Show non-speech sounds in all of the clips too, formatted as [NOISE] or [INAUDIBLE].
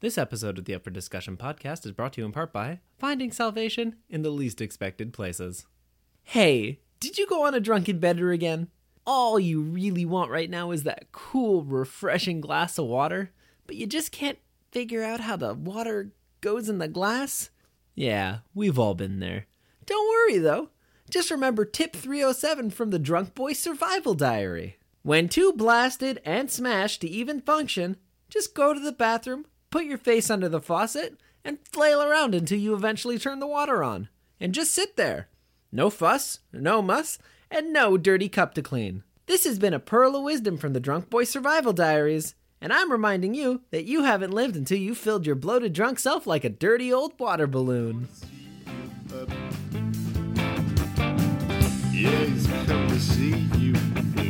This episode of the Up for Discussion podcast is brought to you in part by Finding Salvation in the Least Expected Places. Hey, did you go on a drunken bender again? All you really want right now is that cool, refreshing glass of water, but you just can't figure out how the water goes in the glass? Yeah, we've all been there. Don't worry though. Just remember tip 307 from the Drunk Boy Survival Diary. When too blasted and smashed to even function, just go to the bathroom, put your face under the faucet, and flail around until you eventually turn the water on. And just sit there. No fuss, no muss, and no dirty cup to clean. This has been a pearl of wisdom from the Drunk Boy Survival Diaries, and I'm reminding you that you haven't lived until you filled your bloated drunk self like a dirty old water balloon. Yeah, he's come to see you.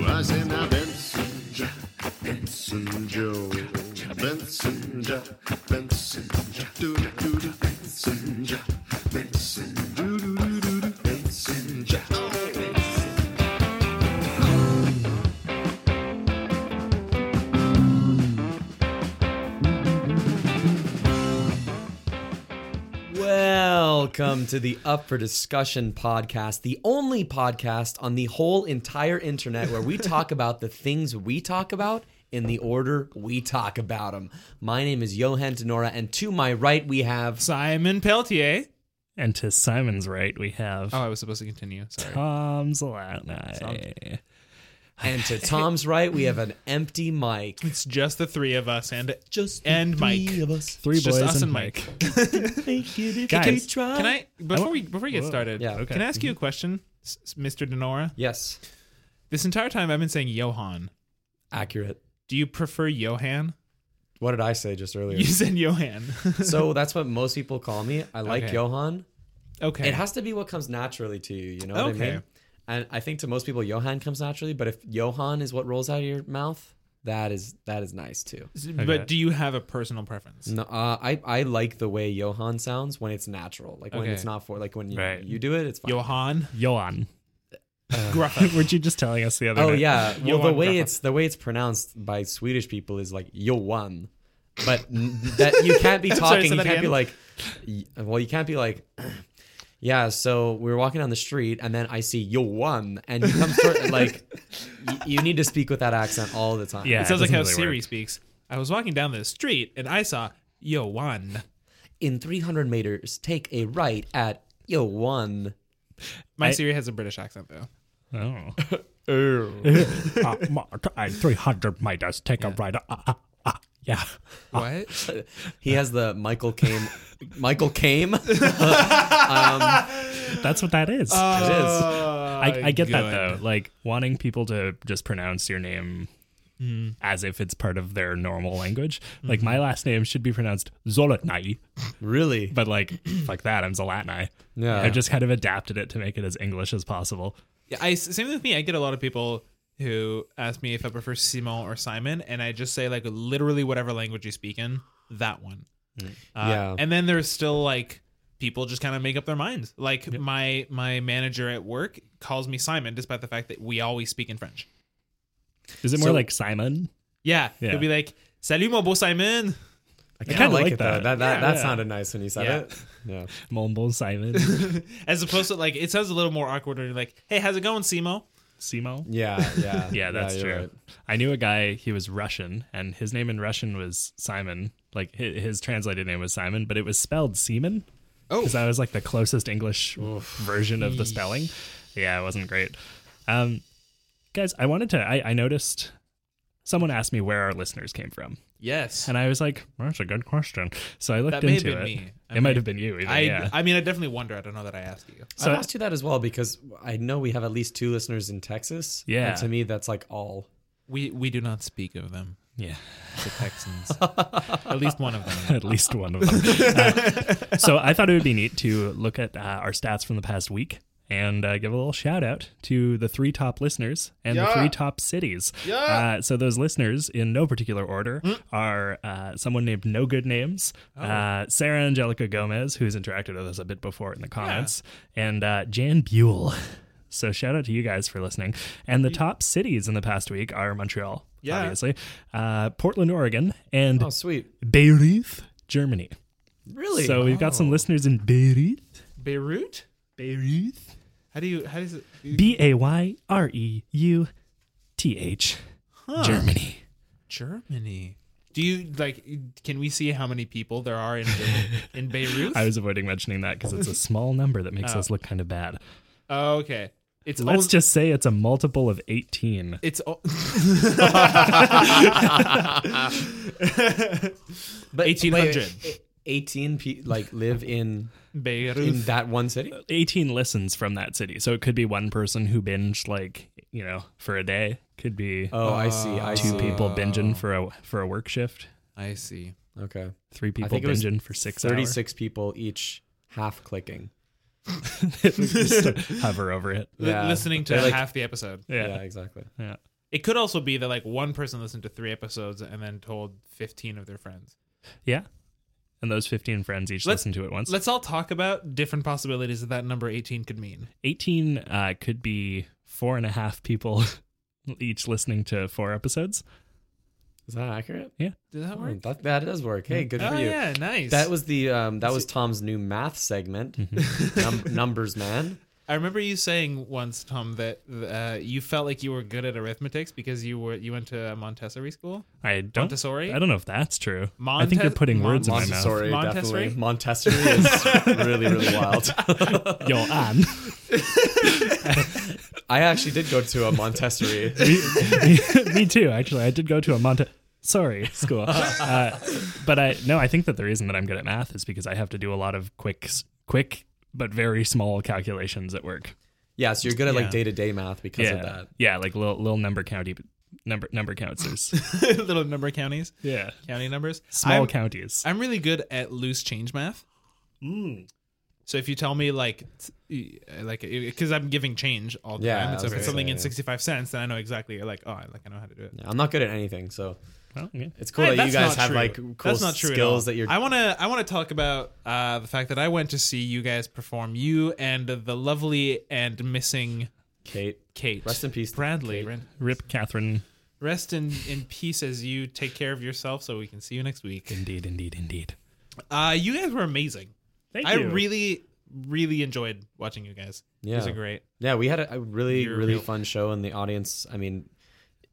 I said, now Benson, Jack, Benson Joe, Welcome to the Up for Discussion podcast, the only podcast on the whole entire internet where we talk about the things we talk about in the order we talk about them. My name is Johan Tenora, and to my right we have Simon Peltier. And to Simon's right, we have Oh, I was supposed to continue. Sorry. Tom Zalatni. and to Tom's right we have an empty mic. It's just the three of us and Just the and Mike. three of us. Three It's just boys us and and Mike. [LAUGHS] Guys, Guys, Can I before oh. we before we get Whoa. started? Yeah. Okay. Can I ask you a mm-hmm. question, S- s- Mr. Denora? Yes, This entire time I've been saying Johan. accurate. Do you prefer Johan? What did I say just earlier? You said Johan. [LAUGHS] so that's what most people call me. I like Okay. Johan. okay. It has to be what comes naturally to you. You know what I Okay. mean? And I think to most people, Johan comes naturally. But if Johan is what rolls out of your mouth, that is that is nice too. But do you have a personal preference? No, uh, I I like the way Johan sounds when it's natural, like when Okay. it's not for like when you, Right. you do it, it's fine. Johan. Johan. Uh, Gruffa. [LAUGHS] Weren't you just telling us the other Oh day? yeah, [LAUGHS] well the way Gruffa. it's the way it's pronounced by Swedish people is like Johan, but that you can't be [LAUGHS] talking. say you can't be like, well, you can't be like. [CLEARS THROAT] Yeah, so we were walking down the street, and then I see Johan, and you come toward, like, y- you need to speak with that accent all the time. Yeah. it sounds like how really Siri work. speaks. I was walking down the street and I saw Johan. In 300 meters, take a right at Johan. My I- Siri has a British accent though. Oh. [LAUGHS] uh, Mark, I 300 meters. Take a ride. Uh, uh, uh, yeah. What? He has the Michael Caine. Michael Caine. [LAUGHS] That's what that is. it is. I, I get that though. Like wanting people to just pronounce your name Mm-hmm. as if it's part of their normal language. Like my last name should be pronounced Zolatnai, Really? but like [CLEARS THROAT] fuck that, I'm Zolatnai. Yeah. I just kind of adapted it to make it as English as possible. Yeah, I same with me. I get a lot of people who ask me if I prefer Simon or Simon, and I just say like literally whatever language you speak in, that one. Uh, Yeah. and then there's still like people just kind of make up their minds. Like my my manager at work calls me Simon, despite the fact that we always speak in French. Is it more So- like Simon? Yeah, Yeah. he'll be like, "Salut mon beau Simon." I kind kinda like, like it though. that. That that, Yeah. that Yeah. sounded nice when you said Yeah. it. Yeah. [LAUGHS] Mombo Simon. [LAUGHS] As opposed to like, it sounds a little more awkward when you're like, "Hey, how's it going, Simo?" Simo? Yeah. Yeah. [LAUGHS] Yeah, that's you're true. right. I knew a guy, he was Russian, and his name in Russian was Simon. Like his, his translated name was Simon, but it was spelled Seaman. Oh. Because that was like the closest English version of the spelling. Yeah, it wasn't great. Um, guys, I wanted to, I, I noticed someone asked me where our listeners came from. Yes. And I was like, well, that's a good question. So I looked That may have into been it. me. I it might have been you. Even, I yeah. I mean, I definitely wonder. I don't know that I asked you. So- I've asked you that as well because I know we have at least two listeners in Texas. Yeah. And to me, that's like all. We we do not speak of them, yeah. the Texans. [LAUGHS] At least one of them. [LAUGHS] at least one of them. Uh, so I thought it would be neat to look at uh, our stats from the past week and uh, give a little shout out to the three top listeners and the three top cities. Uh, so those listeners, in no particular order, are uh, someone named No Good Names, uh, Sarah Angelica Gomez, who's interacted with us a bit before in the comments, and uh, Jan Buell. [LAUGHS] So shout out to you guys for listening. And the top cities in the past week are Montreal, Yeah. obviously, uh, Portland, Oregon, and Oh, sweet. Beirut, Germany. Really? So we've got some listeners in Beirut. Beirut. Beirut. How do you? How does it? B A Y R E U T H. Huh. Germany. Germany. Do you like? Can we see how many people there are in in Beirut? [LAUGHS] I was avoiding mentioning that because it's a small number that makes oh. us look kind of bad. oh, okay. It's Let's al- just say it's a multiple of 18. It's al- [LAUGHS] [LAUGHS] But 1800. wait, 18 pe- like live in [LAUGHS] Beirut. in that one city? Uh, 18 listens from that city. So it could be one person who binged like, you know, for a day. Could be Oh, I see. I two see. people binging for a for a work shift. I see. Okay. Three people think it was binging for 6 hours. 36 people each half clicking. Just [LAUGHS] [LAUGHS] hover over it. Li- Yeah. listening to They're like- half the episode. Yeah, Yeah. exactly. Yeah. It could also be that like one person listened to three episodes and then told 15 of their friends. Yeah. And those 15 friends each Let's- listen to it once. Let's all talk about different possibilities that that number 18 could mean. 18 uh, could be four and a half people [LAUGHS] each listening to four episodes. Is that accurate? Yeah. Did that Oh, work? that, that does work. Hey, good oh for you. yeah, nice. That was the um that was Tom's new math segment. Num- [LAUGHS] numbers man. I remember you saying once, Tom, that uh, you felt like you were good at arithmetics because you were you went to a Montessori school. I don't. Montessori? I don't know if that's true. I think you're putting Mon- words in my mouth. Montessori, Montessori? definitely. Montessori is [LAUGHS] really, really wild. [LAUGHS] Yo, Anne. [LAUGHS] I actually did go to a Montessori. me, me too. Actually, I did go to a Monte. Sorry, school. Uh, but I no, I think that the reason that I'm good at math is because I have to do a lot of quick, quick but very small calculations at work. Yeah, so you're good at Yeah. like day to day math because yeah, of that. yeah, like little little number county number number counters. [LAUGHS] little number counties, yeah, county numbers. small I'm, counties. I'm really good at loose change math. Mm. So if you tell me like, like, because I'm giving change all the Yeah, time, so if it's something say, in yeah. 65 cents, then I know exactly. You're like, oh, I- like I know how to do it. Yeah, I'm not good at anything, so Well, yeah. it's cool Hey, that you guys have true. like cool that's not true skills that you're. I want to I want to talk about uh, the fact that I went to see you guys perform. You and the lovely and missing Kate, Kate. rest in peace, Bradley. Kate. Rip Catherine. Rest in, in peace as you take care of yourself so we can see you next week. Indeed, indeed, indeed. Uh, you guys were amazing. Thank I you. I really, really enjoyed watching you guys. You guys Yeah. are great. Yeah, we had a, a really, You're really real- fun show, and the audience, I mean,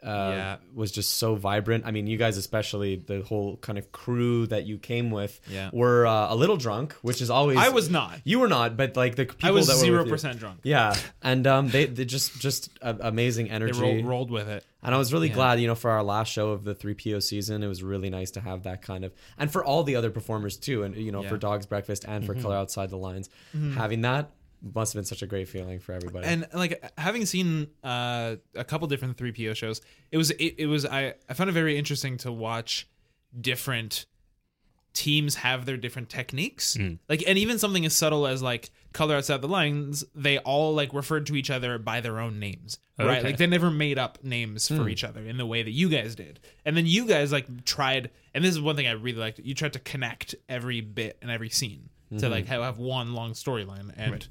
uh, Yeah. was just so vibrant. I mean, you guys, especially the whole kind of crew that you came with, Yeah. were uh, a little drunk, which is always. I was not. You were not, but like the people I was that were zero percent drunk. Yeah, and um, they they just just uh, amazing They energy. rolled, rolled with it. And I was really Yeah. glad, you know, for our last show of the 3PO season, it was really nice to have that kind of, and for all the other performers too, and, you know, Yeah. for Dog's Breakfast and for Color Outside the Lines, having that must have been such a great feeling for everybody. and like having seen uh, a couple different 3PO shows, it was it, it was I I found it very interesting to watch different teams have their different techniques. Hmm. Like and even something as subtle as like color outside the lines, they all like referred to each other by their own names. Right? Like they never made up names for hmm. each other in the way that you guys did. And then you guys like tried and this is one thing I really liked. You tried to connect every bit and every scene to mm-hmm. like have, have one long storyline and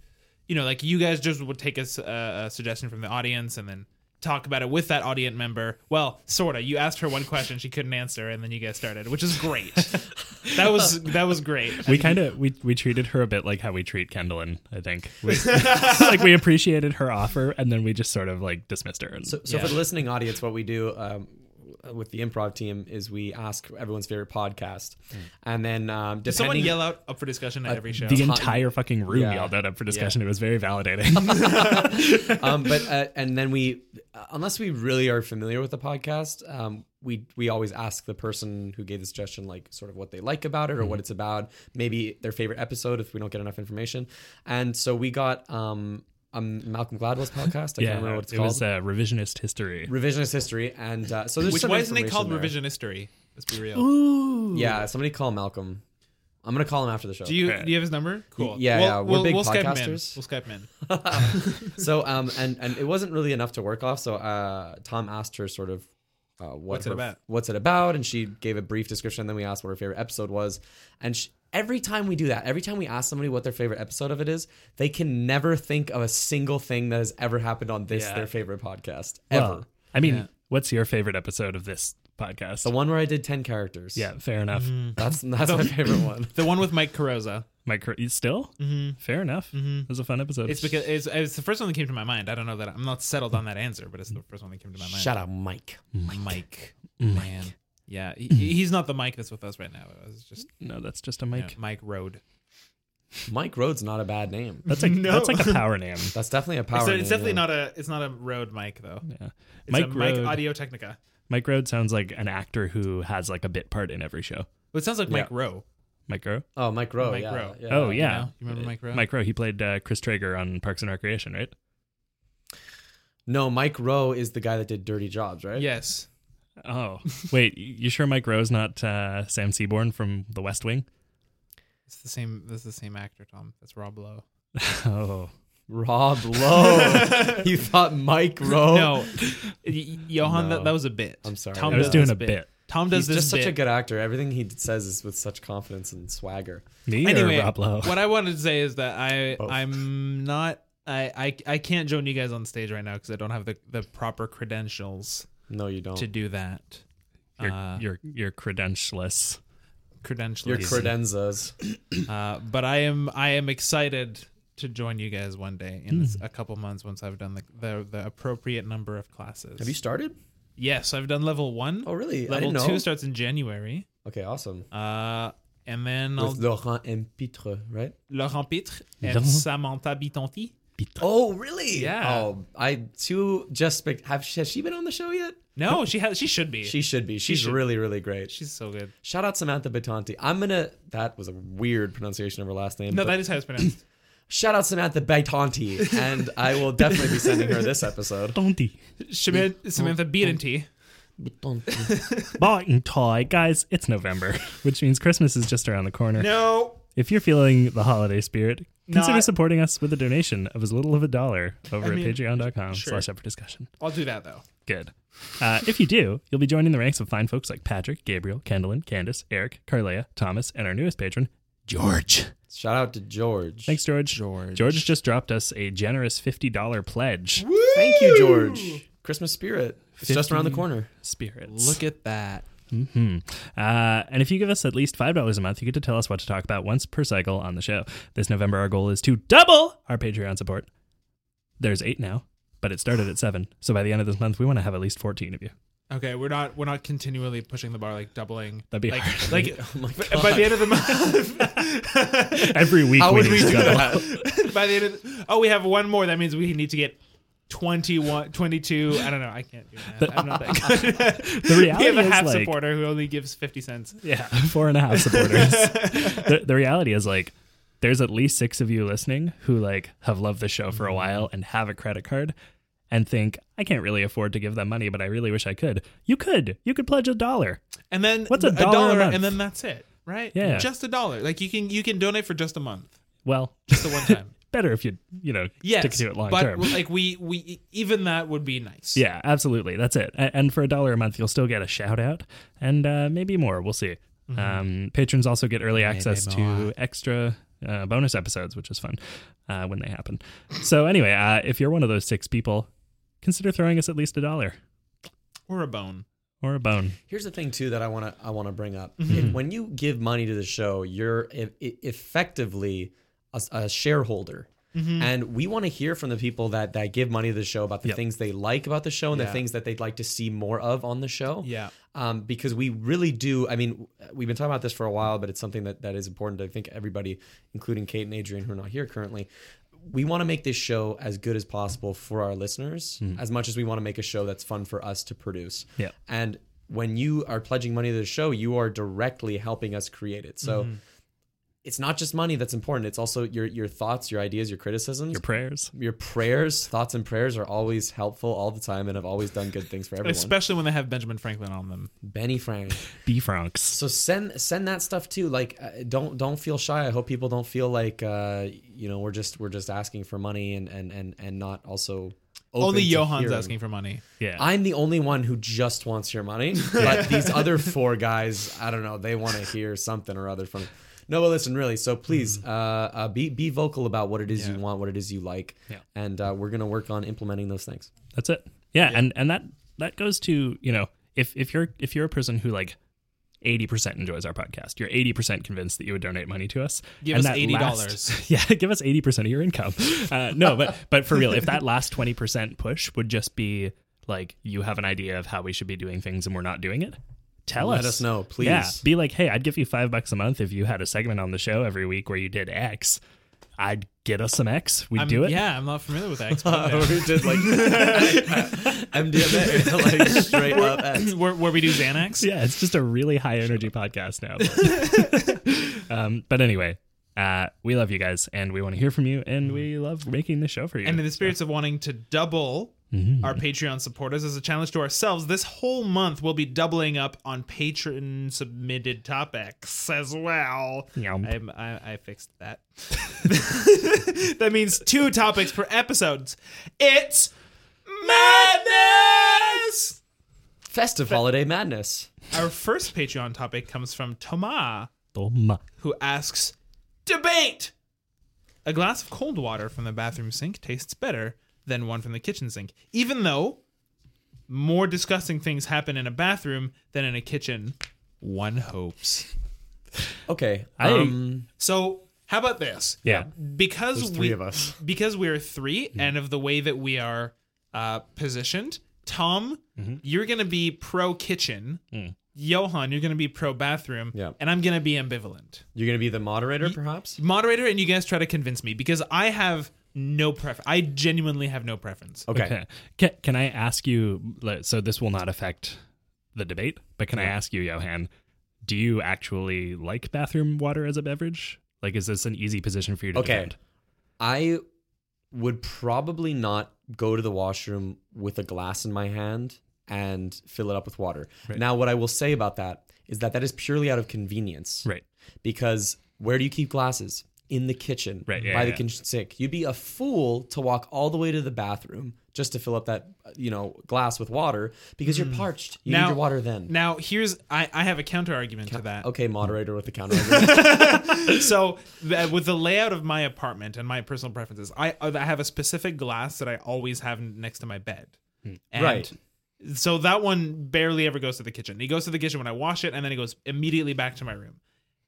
you know, like you guys just would take a suggestion from the audience and then talk about it with that audience member. Well, sorta. You asked her one question, she couldn't answer, and then you guys started, which is great. [LAUGHS] that was that was great. We kind of we, we treated her a bit like how we treat Kendallin. I think we, [LAUGHS] [LAUGHS] like we appreciated her offer, and then we just sort of like dismissed her. And, so, so Yeah. for the listening audience, what we do um, with the improv team is we ask everyone's favorite podcast, and then um, Did someone yell out up for discussion at every show? the entire fucking room Yeah. yelled out up for discussion. It was very validating. [LAUGHS] [LAUGHS] um, but uh, and then we, uh, unless we really are familiar with the podcast, um, we we always ask the person who gave the suggestion like sort of what they like about it or what it's about, maybe their favorite episode if we don't get enough information. And so we got um, um Malcolm Gladwell's podcast. I yeah, can't remember what it's it called. was uh, revisionist history. Revisionist history, and uh, so there's Which some why isn't it called information there. revisionist history? Let's be real. Ooh. Yeah, somebody call Malcolm. I'm gonna call him after the show. Do you Okay. do you have his number? Cool. yeah, We'll- yeah, we're We'll, big we'll Skype him in. podcasters. We'll Skype him in. [LAUGHS] [LAUGHS] so um and and it wasn't really enough to work off so uh tom asked her sort of uh, what What's it about? what's it about and she gave a brief description and then we asked what her favorite episode was and she, every time we do that every time we ask somebody what their favorite episode of it is they can never think of a single thing that has ever happened on this Yeah. their favorite podcast ever Well, I mean, Yeah. what's your favorite episode of this podcast. The one where I did ten characters. yeah, fair enough. that's [LAUGHS] that's my favorite one. [LAUGHS] The one with Mike Carosa. Mike, Cro- you still? Mm-hmm. Fair enough. It was a fun episode. It's because it's, it's the first one that came to my mind. I don't know that I'm not settled on that answer, but it's the first one that came to my mind. Shout out Mike. Mike. Man. Yeah, he, he's not the Mike that's with us right now. It was just no, that's just a you know, Mike. Mike Road. Mike Rhodes not a bad name. That's like [LAUGHS] No. that's like a power name. [LAUGHS] That's definitely a power. It's, name, it's definitely yeah. not a it's not a Road Mike though. Yeah. It's Mike a Mike Road. Audio Technica. Mike Road sounds like an actor who has like a bit part in every show. Well, it sounds like Mike Yeah. Rowe. Mike Rowe. Oh, Mike Rowe. Mike yeah, Rowe. yeah. Oh You yeah, know? You remember Mike Rowe? Mike Rowe. He played uh, Chris Traeger on Parks and Recreation, right? No, Mike Rowe is the guy that did Dirty Jobs, right? Yes. Oh wait, you sure Mike Rowe's not uh, Sam Seaborn from The West Wing? It's the same. That's the same actor, Tom. That's Rob Lowe. [LAUGHS] Oh, Rob Lowe. [LAUGHS] you thought Mike [LAUGHS] Rowe? No, Y- Johan, No. that, that was a bit. I'm sorry. Tom I was does doing this a bit. Tom does He's this just such bit. a good actor. Everything he says is with such confidence and swagger. Me anyway, or Rob Lowe? what I wanted to say is that I Both. I'm not I, I I can't join you guys on stage right now because I don't have the, the proper credentials No, you don't. to do that. You're, uh, you're you're credentialless. credentials. Your credenzas. [CLEARS THROAT] uh, but I am I am excited to join you guys one day in this, a couple months once I've done the, the the appropriate number of classes. Have you started? Yes, I've done level one. Oh, really? I Level didn't two know. starts in January. Okay, awesome. Uh, and then I'll With Laurent and Pitre, right? Laurent Pitre and Laurent. Samantha Bitonti. Oh, really? Yeah. Oh, I too just spec- have has she been on the show yet? No, she has. She should be. She should be. She's should. really, really great. She's so good. Shout out Samantha Batanti. I'm gonna. That was a weird pronunciation of her last name. No, but that is how it's pronounced. [CLEARS THROAT] shout out Samantha Batanti, and I will definitely be sending her this episode. Don'ty. Samantha, Samantha Bitonti. Bought tie, guys. It's November, which means Christmas is just around the corner. No. If you're feeling the holiday spirit, consider Not- supporting us with a donation of as little of a dollar over I mean, at patreon.com sure. slash up for discussion. I'll do that though. Good. Uh, if you do, you'll be joining the ranks of fine folks like Patrick, Gabriel, Kendallin, Candace, Eric, Carlea, Thomas, and our newest patron, George. Shout out to George. Thanks, George. George. George just dropped us a generous $50 pledge. Thank you, George. Christmas spirit. It's just around the corner. Spirits. Look at that. Hmm Uh, and if you give us at least $5 a month, you get to tell us what to talk about once per cycle on the show. This November, our goal is to double our Patreon support. There's eight now, but it started at seven. So by the end of this month, we want to have at least 14 of you. Okay, we're not we're not continually pushing the bar like doubling. That'd be like hard. like [LAUGHS] Oh by the end of the month. [LAUGHS] Every week How we would we do double. that? [LAUGHS] by the end of the, oh, we have one more. That means we need to get 21, 22. I don't know. I can't do that. I'm not that good. [LAUGHS] [LAUGHS] The reality we have a is half like, supporter who only gives fifty cents. Yeah, four and a half supporters. [LAUGHS] the, the reality is like there's at least six of you listening who like have loved the show for a while and have a credit card and think I can't really afford to give them money, but I really wish I could. You could. You could pledge a dollar. And then What's a dollar a month? and then that's it, right? Yeah. just a dollar. Like you can you can donate for just a month, Well, just the one time. Better if you you know yes, stick to it long but term. like we we even that would be nice. Yeah, absolutely. That's it. And for a dollar a month, you'll still get a shout out and uh, maybe more. We'll see. Um, patrons also get early access to more. extra uh, bonus episodes, which is fun uh, when they happen. So, anyway, uh, if you're one of those six people, consider throwing us at least a dollar or a bone. or a bone. Here's the thing too that I want to I want to bring up. Mm-hmm. If- when you give money to the show, you're effectively a, a shareholder. Mm-hmm. And we want to hear from the people that that give money to the show about the Yep. things they like about the show and the things that they'd like to see more of on the show. Yeah. Um, because we really do. I mean, we've been talking about this for a while, but it's something that, that is important. to, I think everybody, including Kate and Adrian, who are not here currently, we want to make this show as good as possible for our listeners, as much as we want to make a show that's fun for us to produce. Yeah. And when you are pledging money to the show, you are directly helping us create it. So it's not just money that's important. It's also your your thoughts, your ideas, your criticisms, Your prayers. your prayers, thoughts and prayers are always helpful all the time and have always done good things for everyone. Especially when they have Benjamin Franklin on them. Benny Frank. [LAUGHS] B Franks. So send send that stuff too. Like uh, don't don't feel shy. I hope people don't feel like uh, you know we're just we're just asking for money and and and and not also Only Johan's hearing. asking for money. Yeah. I'm the only one who just wants your money, [LAUGHS] but these other four guys, I don't know, they want to hear something or other from. No, but listen, really. So please, uh, uh, be be vocal about what it is you want, what it is you like, Yeah. and uh, we're gonna work on implementing those things. That's it. Yeah, and and that that goes to you know if if you're if you're a person who like 80% enjoys our podcast. You're 80% convinced that you would donate money to us. Give And us $80. last- [LAUGHS] yeah, [LAUGHS] give us 80% of your income. Uh, no, but but for real, if that last 20% push would just be like you have an idea of how we should be doing things and we're not doing it, tell Let us. Let us know, please. Yeah, be like, "Hey, I'd give you 5 bucks a month if you had a segment on the show every week where you did X. I'd get us some X. We'd I'm- do it." Yeah, I'm not familiar with X. [LAUGHS] but we did like [LAUGHS] MDMA, [LAUGHS] like straight up. X. where, where we do Xanax. yeah, it's just a really high energy podcast now. um, but anyway, uh, we love you guys and we want to hear from you and we love making this show for you. And in the spirits of wanting to double Mm-hmm. our Patreon supporters as a challenge to ourselves, this whole month we'll be doubling up on patron submitted topics as well. Yum. I'm, I, I fixed that. [LAUGHS] that means two topics per episodes. It's madness. Festive holiday madness. Our first Patreon topic comes from Thomas. Toma. who asks Debate! A glass of cold water from the bathroom sink tastes better than one from the kitchen sink, even though more disgusting things happen in a bathroom than in a kitchen. One hopes. Okay. I- um, So, how about this? Yeah. Because There's we, of us. Because we are three, and of the way that we are uh, positioned, Tom, you're going to be pro kitchen. Johan, you're going to be pro bathroom. Yeah. And I'm going to be ambivalent. you're gonna be the moderator, perhaps. moderator and you guys try to convince me because I have no preference. I genuinely have no preference. Okay. Okay. Can, can I ask you? So this will not affect the debate, but can I ask you, Johan? Do you actually like bathroom water as a beverage? Like, is this an easy position for you to defend? Okay. defend? I would probably not go to the washroom with a glass in my hand and fill it up with water. Now, what I will say about that is that that is purely out of convenience. Right. Because where do you keep glasses? In the kitchen, Right, yeah, by the yeah. kitchen sink. You'd be a fool to walk all the way to the bathroom just to fill up that you know glass with water because you're hmm. parched. You Now- need your water then. Now, here's I, I have a counter argument to that. okay, moderator with the [LAUGHS] counter. argument. So, th- with the layout of my apartment and my personal preferences, I I have a specific glass that I always have next to my bed. Hmm. And Right. So that one barely ever goes to the kitchen. He goes to the kitchen when I wash it, and then he goes immediately back to my room.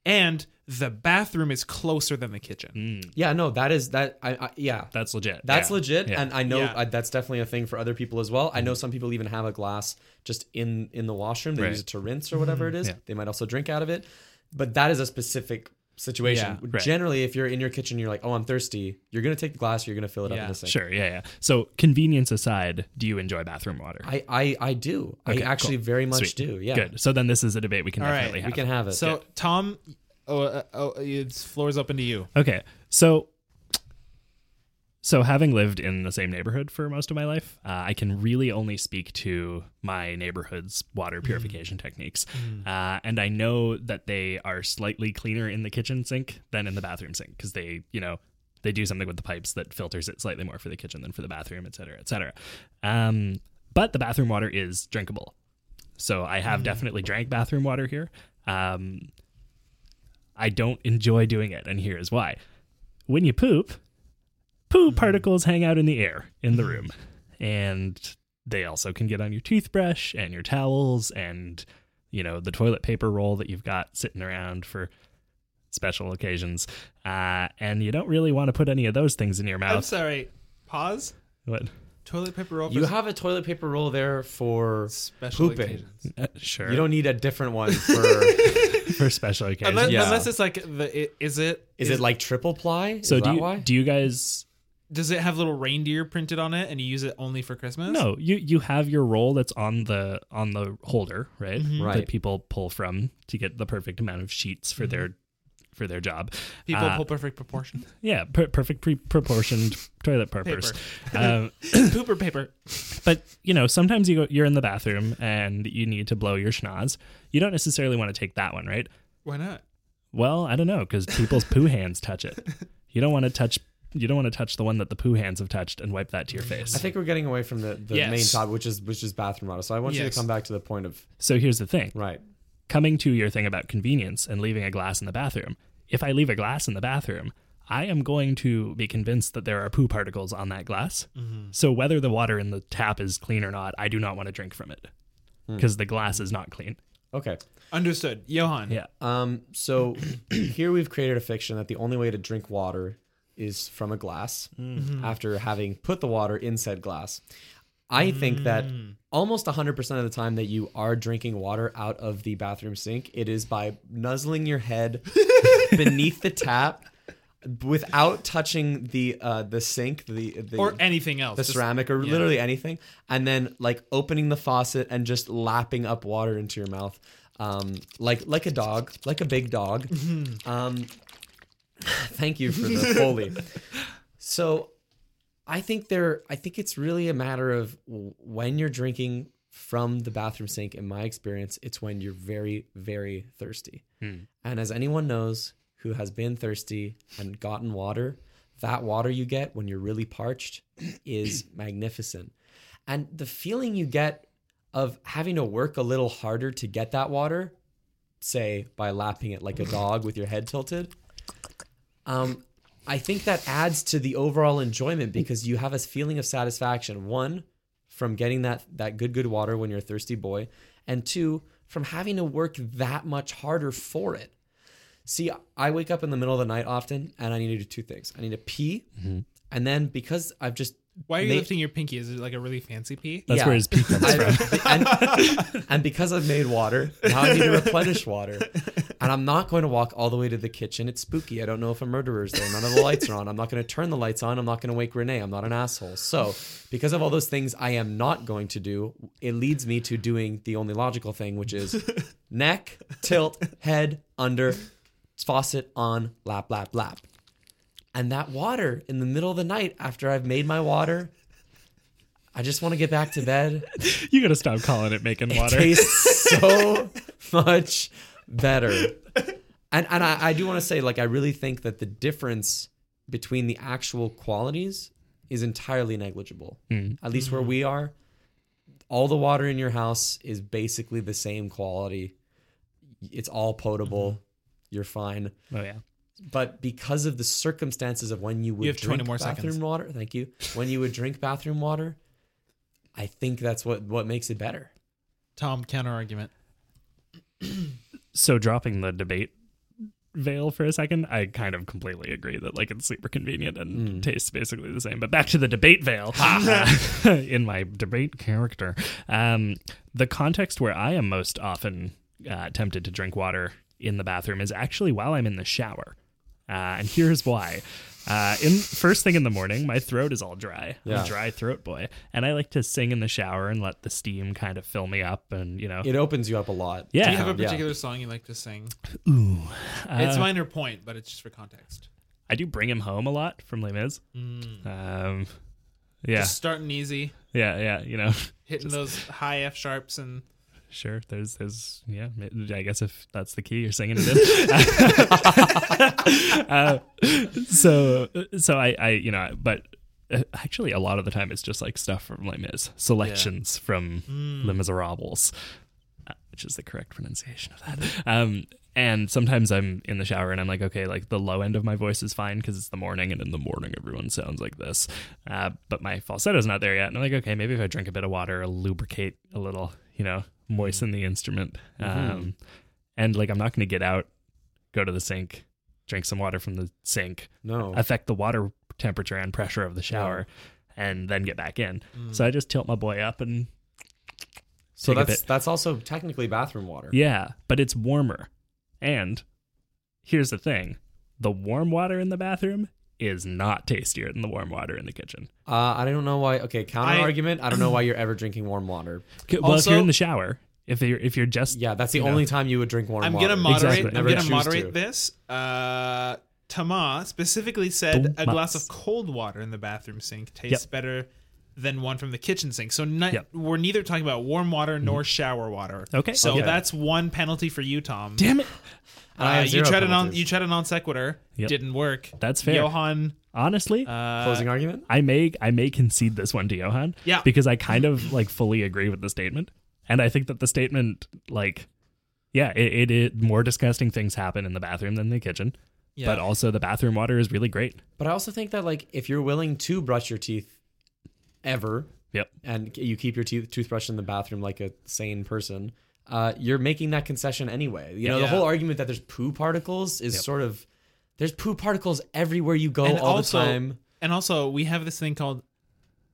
And the bathroom is closer than the kitchen. yeah, no, that is that. I, I yeah, That's legit. That's Yeah. legit, Yeah. and I know Yeah. uh, that's definitely a thing for other people as well. I know some people even have a glass just in in the washroom. They Right. use it to rinse or whatever it is. Yeah. They might also drink out of it, but that is a specific situation. Yeah. Right. Generally, if you're in your kitchen, you're like, "Oh, I'm thirsty." You're gonna take the glass. You're gonna fill it up Yeah. in the sink. Sure. Yeah. Yeah. So convenience aside, do you enjoy bathroom water? I I, I do. Okay, I actually cool. very much Sweet. do. Yeah. Good. So then this is a debate we can All right, definitely We have. can have it. So, Tom, oh, uh, oh, it's floor's open to you. Okay. So so having lived in the same neighborhood for most of my life, uh, I can really only speak to my neighborhood's water purification techniques. Uh, and I know that they are slightly cleaner in the kitchen sink than in the bathroom sink because they, you know, they do something with the pipes that filters it slightly more for the kitchen than for the bathroom, et cetera, et cetera. Um, but the bathroom water is drinkable. So I have definitely drank bathroom water here. Um, I don't enjoy doing it, and here is why. When you poop, poo particles hang out in the air in the room, and they also can get on your toothbrush and your towels and you know the toilet paper roll that you've got sitting around for special occasions. Uh, and you don't really want to put any of those things in your mouth. I'm sorry. Pause. What? Toilet paper roll. you have a toilet paper roll there for special pooping. occasions. Uh, sure. You don't need a different one [LAUGHS] for. for special occasions. Unless, Yeah. unless it's like the i- is it is it like triple ply? so is do that you why? do you guys does it have little reindeer printed on it and you use it only for Christmas? No, you you have your roll that's on the on the holder, right? Right. That people pull from to get the perfect amount of sheets for their for their job. People Uh, pull perfect proportion. Yeah, per- perfect pre- proportioned toilet papers. [LAUGHS] um, Pooper paper. but you know, sometimes you go, you're in the bathroom and you need to blow your schnoz. You don't necessarily want to take that one, right? Why not? Well, I don't know because people's poo hands touch it. [LAUGHS] You don't want to touch. You don't want to touch the one that the poo hands have touched and wipe that to your mm. face. I think we're getting away from the, the Yes. main topic, which is which is bathroom water. So I want you to come back to the point of so here's the thing. right. coming to your thing about convenience and leaving a glass in the bathroom. If I leave a glass in the bathroom, I am going to be convinced that there are poo particles on that glass. Mm-hmm. So whether the water in the tap is clean or not, I do not want to drink from it. Hmm. because the glass is not clean. Okay. Understood. Johan. Yeah. Um, so [CLEARS THROAT] here we've created a fiction that the only way to drink water is from a glass after having put the water in said glass. I think that almost 100% of the time that you are drinking water out of the bathroom sink, it is by nuzzling your head [LAUGHS] beneath the tap without touching the uh, the sink, the, the Or anything else. the Just- ceramic or yeah. literally anything and then like opening the faucet and just lapping up water into your mouth um like like a dog like a big dog um [LAUGHS] thank you for the foley. So i think there i think it's really a matter of when you're drinking from the bathroom sink in my experience it's when you're very very thirsty. Hmm. And as anyone knows who has been thirsty and gotten water, that water you get when you're really parched [CLEARS THROAT] is magnificent. And the feeling you get of having to work a little harder to get that water, say by lapping it like a dog with your head tilted, um, I think that adds to the overall enjoyment because you have a feeling of satisfaction. One, from getting that that good good water when you're a thirsty boy, and two, from having to work that much harder for it. See, I wake up in the middle of the night often, and I need to do two things. I need to pee, and then because I've just Why are you made- lifting your pinky? Is it like a really fancy pee? That's Yeah. where his pee comes from. I- [LAUGHS] and, and because I've made water, now I need to replenish water. [LAUGHS] And I'm not going to walk all the way to the kitchen. It's spooky. I don't know if a murderer's there. None of the lights are on. I'm not going to turn the lights on. I'm not going to wake Renee. I'm not an asshole. So, because of all those things I am not going to do, it leads me to doing the only logical thing, which is [LAUGHS] neck, tilt, head, under, faucet on, lap, lap, lap. And that water in the middle of the night after I've made my water, I just want to get back to bed You gotta stop calling it making water. tastes so [LAUGHS] much better. And and I, I do want to say, like, I really think that the difference between the actual qualities is entirely negligible. Hmm. At least where hmm. we are, all the water in your house is basically the same quality. It's all potable. Mm-hmm. You're fine. Oh yeah. But because of the circumstances of when you would have drink more bathroom seconds. water, thank you. When you would drink bathroom water, I think that's what what makes it better. Tom, counter argument. [CLEARS THROAT] So dropping the debate veil for a second, I kind of completely agree that like it's super convenient and tastes basically the same. But back to the debate veil [LAUGHS] in my debate character. Um, the context where I am most often uh, tempted to drink water in the bathroom is actually while I'm in the shower. Uh, and here's why. Uh, in first thing in the morning, my throat is all dry. I'm a dry throat boy, and I like to sing in the shower and let the steam kind of fill me up, and you know, It opens you up a lot. yeah. Do you have a Yeah. particular song you like to sing? Ooh, it's uh, minor point, but it's just for context. I do bring him home a lot from Les Mis. Um, yeah, Just starting easy, yeah, yeah. You know, hitting [LAUGHS] those high F sharps, and sure. There's, there's, yeah. I guess if that's the key, you're singing it in. [LAUGHS] uh, so, so I, I, you know, but uh, actually, a lot of the time, it's just like stuff from Les Mis, selections from Les Miserables, uh, which is the correct pronunciation of that. Um, and sometimes I'm in the shower and I'm like, okay, like the low end of my voice is fine because it's the morning, and in the morning everyone sounds like this. Uh, but my falsetto's not there yet, and I'm like, okay, maybe if I drink a bit of water, I'll lubricate a little, you know, moisten the instrument. Um, and like, I'm not going to get out, go to the sink, drink some water from the sink, No. affect the water temperature and pressure of the shower, and then get back in. So I just tilt my boy up and so that's that's also technically bathroom water. Yeah, but it's warmer. And here's the thing the warm water in the bathroom is not tastier than the warm water in the kitchen. Uh, I don't know why. Okay, counter I- argument. I don't know why you're ever drinking warm water. Well, if you're in the shower, if you're if you're just Yeah, that's the you know, only time you would drink warm I'm water. gonna moderate. Exactly. I'm gonna choose moderate to. this. Uh, Tama specifically said a glass of cold water in the bathroom sink tastes Yep. better than one from the kitchen sink. So ni- Yep. we're neither talking about warm water nor shower water. Okay. So Okay. that's one penalty for you, Tom. damn it. And I Uh, you tried a non penalties. you tried a non sequitur. Yep. Didn't work. That's fair. Johan. Honestly, Uh, Closing argument. I may I may concede this one to Johan. Yeah. Because I kind of like fully agree with the statement. And I think that the statement like yeah, it, it, it more disgusting things happen in the bathroom than the kitchen. Yeah. But also the bathroom water is really great. But I also think that like if you're willing to brush your teeth ever Yep. and you keep your tooth toothbrush in the bathroom like a sane person, uh, you're making that concession anyway. You know, the whole argument that there's poo particles is sort of there's poo particles everywhere you go And all also- the time. And also, we have this thing called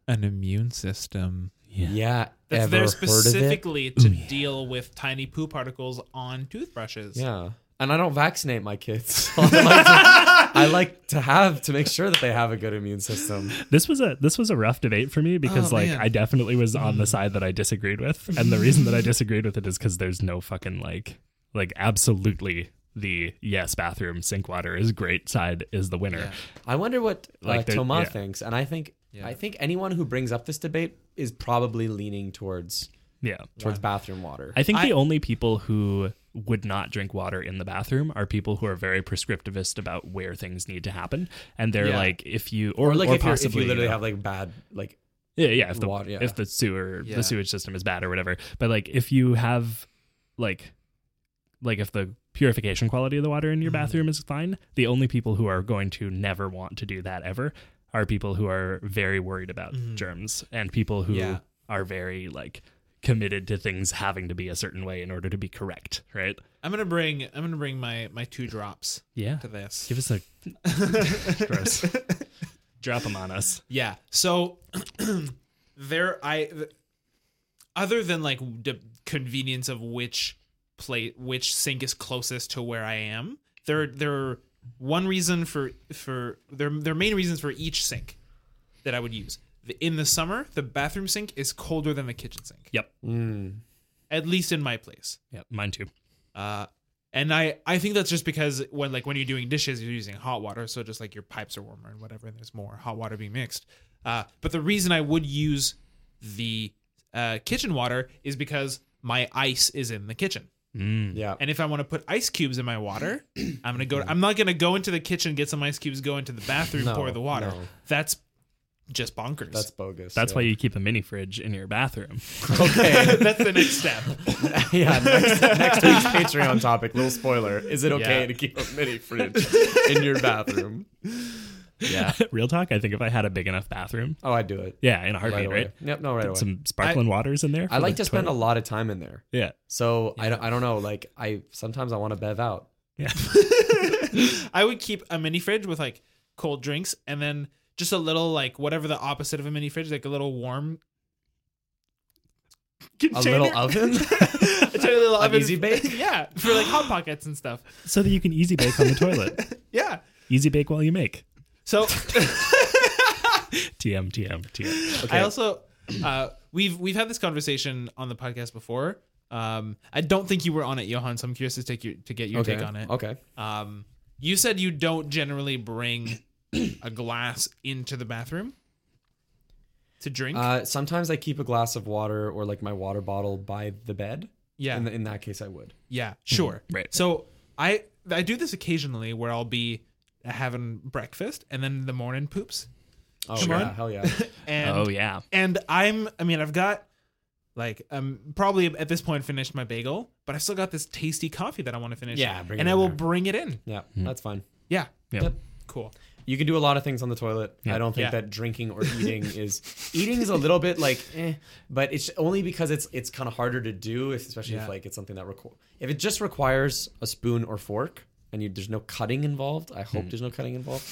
an immune system. Yeah, That's ever there heard of it? specifically to deal with tiny poo particles on toothbrushes. Yeah. And I don't vaccinate my kids. [LAUGHS] So I, like to, I like to have to make sure that they have a good immune system. This was a this was a rough debate for me because Oh, like man. I definitely was on the side that I disagreed with, and the reason that I disagreed with it is because there's no fucking like like absolutely the yes bathroom sink water is great side is the winner. Yeah. I wonder what Like uh, there- Thomas yeah. thinks, and I think Yeah. I think anyone who brings up this debate is probably leaning towards Yeah. towards bathroom water. I think I- the only people who would not drink water in the bathroom are people who are very prescriptivist about where things need to happen, and they're Yeah. like, if you or, or like or if, you're, if you literally know, have like bad like yeah yeah if the water, yeah. if the sewer Yeah. the sewage system is bad or whatever, but like if you have like like if the purification quality of the water in your Mm-hmm. bathroom is fine, the only people who are going to never want to do that ever are people who are very worried about germs and people who. Yeah. are very like committed to things having to be a certain way in order to be correct, right? I'm gonna bring I'm gonna bring my my two drops Yeah. to this. Give us a [LAUGHS] gross. Drop them on us. Yeah. So [CLEARS THROAT] there, I other than like the convenience of which plate, which sink is closest to where I am. There, there are one reason for for their There are main reasons for each sink that I would use. The- In the summer, the bathroom sink is colder than the kitchen sink. Yep. mm, At least in my place. Yep. Mine too. Uh, and I, I think that's just because when like when you're doing dishes, you're using hot water, so just like your pipes are warmer and whatever, and there's more hot water being mixed. Uh, but the reason I would use the uh, kitchen water is because my ice is in the kitchen, yeah. and if I want to put ice cubes in my water, [CLEARS THROAT] I'm gonna go. I'm not gonna go into the kitchen get some ice cubes, go into the bathroom, No, pour the water. no. That's just bonkers. That's bogus. That's yeah. why you keep a mini fridge in your bathroom. [LAUGHS] okay. that's the next step. [LAUGHS] [LAUGHS] yeah, next, next week's Patreon topic, little spoiler. Is it okay Yeah. to keep a mini fridge in your bathroom? Yeah. Real talk, I think if I had a big enough bathroom, Oh, I'd do it. yeah, in a heartbeat, away. right? Yep, no, right away. Some sparkling waters in there. I like the to spend a lot of time in there. Yeah. So I, don't, I don't know. Like I sometimes I want to bev out. Yeah. I would keep a mini fridge with like cold drinks and then just a little like whatever the opposite of a mini fridge, like a little warm A little oven. [LAUGHS] a tiny little [LAUGHS] An oven. easy bake? [LAUGHS] yeah, for like hot pockets and stuff. so that you can easy bake on the toilet. Yeah. Easy bake while you make. So TM, TM, TM. Okay. I also uh, we've we've had this conversation on the podcast before. Um, I don't think you were on it, Johan. So I'm curious to take your to get your okay. take on it. Okay. Um, you said you don't generally bring a glass into the bathroom to drink. Uh, sometimes I keep a glass of water or like my water bottle by the bed. yeah. In, the, in that case, I would. Yeah, sure. Mm-hmm. Right. So I I do this occasionally where I'll be having breakfast and then the morning poops. Oh Come yeah, on. hell yeah. [LAUGHS] Oh, and Oh yeah. and I'm I mean I've got like I'm probably at this point finished my bagel, but I've still got this tasty coffee that I want to finish. Yeah, bring it and I will there. bring it in. Yeah, hmm. that's fine. Yeah. Yep. Yep. Cool. You can do a lot of things on the toilet. I don't think Yeah. that drinking or [LAUGHS] eating is eating is a little bit like, eh, but it's only because it's it's kind of harder to do, if, especially Yeah. if like it's something that requires. If it just requires a spoon or fork and you, there's no cutting involved, I hope there's no cutting involved.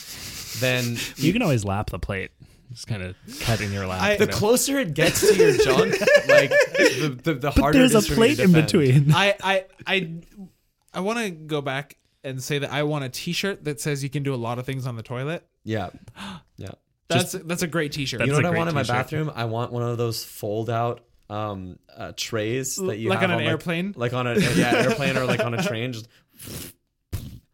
Then You can always lap the plate. Just kind of cut in your lap. I- you the know. closer it gets to your junk, [LAUGHS] like the the, the but harder. there's it a is for plate in between. I I I I want to go back and say that I want a T-shirt that says you can do a lot of things on the toilet. Yeah, [GASPS] yeah. That's that's a great T-shirt. You know what I great want in my bathroom? I want one of those fold out um uh, trays that you Like have on an like- airplane? like on a [LAUGHS] yeah airplane or like on a train. Just [LAUGHS]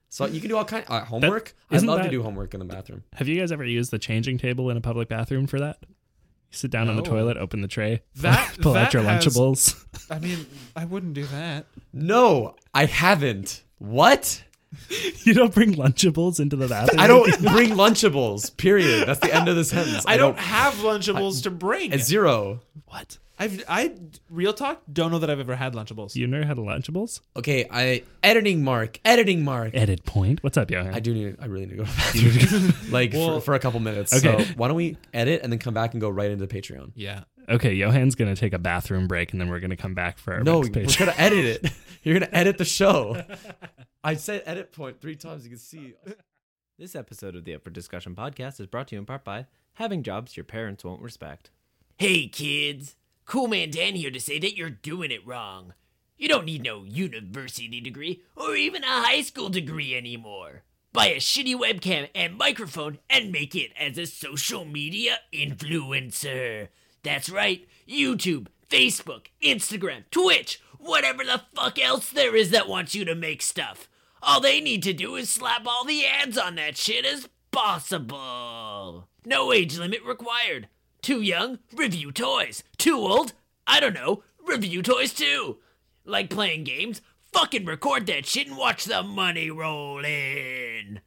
so you can do all kind uh, homework. I isn't love to do homework in the bathroom. Have you guys ever used the changing table in a public bathroom for that? You sit down on the toilet, open the tray, [LAUGHS] That- pull out that your has- Lunchables. I mean, I wouldn't do that. No, I haven't. What? [LAUGHS] you don't bring Lunchables into the bathroom. I don't bring Lunchables. Period. That's the end of the sentence. I, don't, have Lunchables to bring. It's zero. What? I've I real talk don't know that I've ever had Lunchables. You never had a Lunchables? Okay, I editing mark. Editing mark. Edit point. What's up, Johan? I do need. I really need to go to the bathroom. [LAUGHS] like Well- for, for a couple minutes. Okay. So why don't we edit and then come back and go right into the Patreon? Yeah. Okay, Johan's gonna take a bathroom break, and then we're gonna come back for our No, next we're gonna edit it. [LAUGHS] You're gonna edit the show. [LAUGHS] I said edit point three times. You can see. This episode of the Up for Discussion podcast is brought to you in part by having jobs your parents won't respect. Hey kids, Cool Man Dan here to say that you're doing it wrong. You don't need no university degree or even a high school degree anymore. Buy a shitty webcam and microphone and make it as a social media influencer. That's right, YouTube, Facebook, Instagram, Twitch, whatever the fuck else there is that wants you to make stuff. All they need to do is slap all the ads on that shit as possible. No age limit required. Too young? Review toys. Too old? I don't know. Review toys too. Like playing games? Fucking record that shit and watch the money roll in.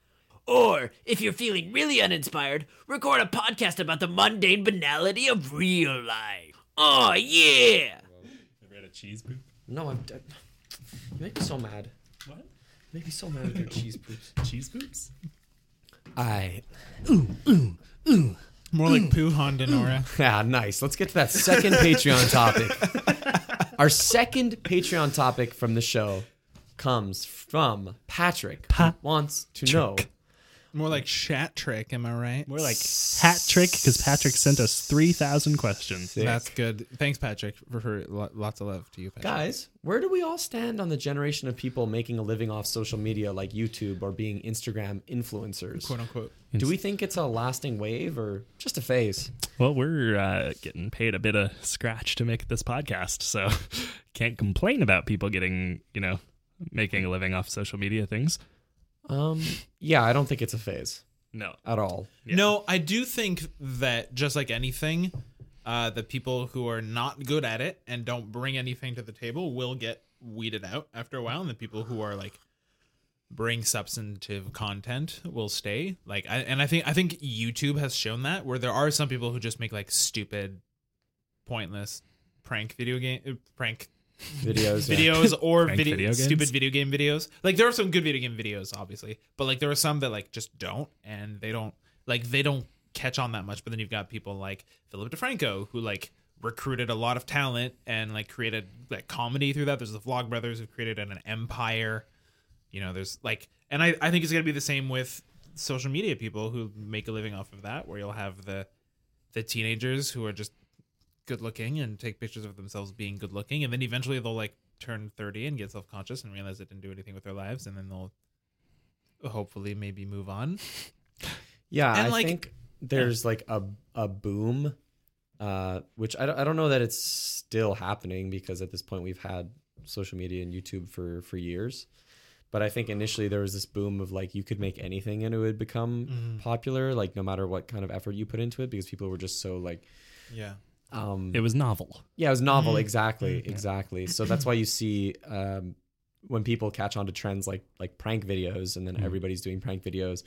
Or, if you're feeling really uninspired, record a podcast about the mundane banality of real life. Oh, yeah! Read a cheese poop. No, I'm. dead. You make me so mad. What? You make me so mad with your cheese poops. [LAUGHS] Cheese poops? I. Ooh. ooh, ooh. More like Pooh Honda Nora. Yeah, [LAUGHS] nice. Let's get to that second Patreon topic. Our second Patreon topic from the show comes from Patrick. who wants to know. More like Shat Trick, am I right? More like hat trick because Patrick sent us three thousand questions. That's good. Thanks, Patrick, for, for lo- lots of love to you, Patrick. Guys, where do we all stand on the generation of people making a living off social media like YouTube or being Instagram influencers? quote unquote. Do we think it's a lasting wave or just a phase? Well, we're uh, getting paid a bit of scratch to make this podcast, so [LAUGHS] can't complain about people getting, you know, making a living off social media things. Um, yeah, I don't think it's a phase No. at all. Yeah. No, I do think that just like anything, uh, the people who are not good at it and don't bring anything to the table will get weeded out after a while, and the people who are like bring substantive content will stay. Like, I, and I think I think YouTube has shown that where there are some people who just make like stupid, pointless prank video game uh, prank Videos. yeah. videos or Prank video, video stupid video game videos. Like there are some good video game videos, obviously, but like there are some that like just don't, and they don't like they don't catch on that much. But then you've got people like Philip DeFranco who like recruited a lot of talent and like created like comedy through that. There's the Vlog Brothers who created an empire. You know, there's like, and I I think it's gonna be the same with social media people who make a living off of that, where you'll have the the teenagers who are just good looking and take pictures of themselves being good looking and then eventually they'll like turn 30 and get self-conscious and realize it didn't do anything with their lives and then they'll hopefully maybe move on [LAUGHS] Yeah, And, I like- think there's like a a boom, uh, which I don't, I don't know that it's still happening because at this point we've had social media and YouTube for for years. But I think initially there was this boom of like you could make anything and it would become Mm-hmm. popular, like no matter what kind of effort you put into it, because people were just so like, yeah um, It was novel. yeah, it was novel. Mm-hmm. Exactly, exactly. So [CLEARS THROAT] that's why you see um, when people catch on to trends like like prank videos, and then Mm-hmm. everybody's doing prank videos.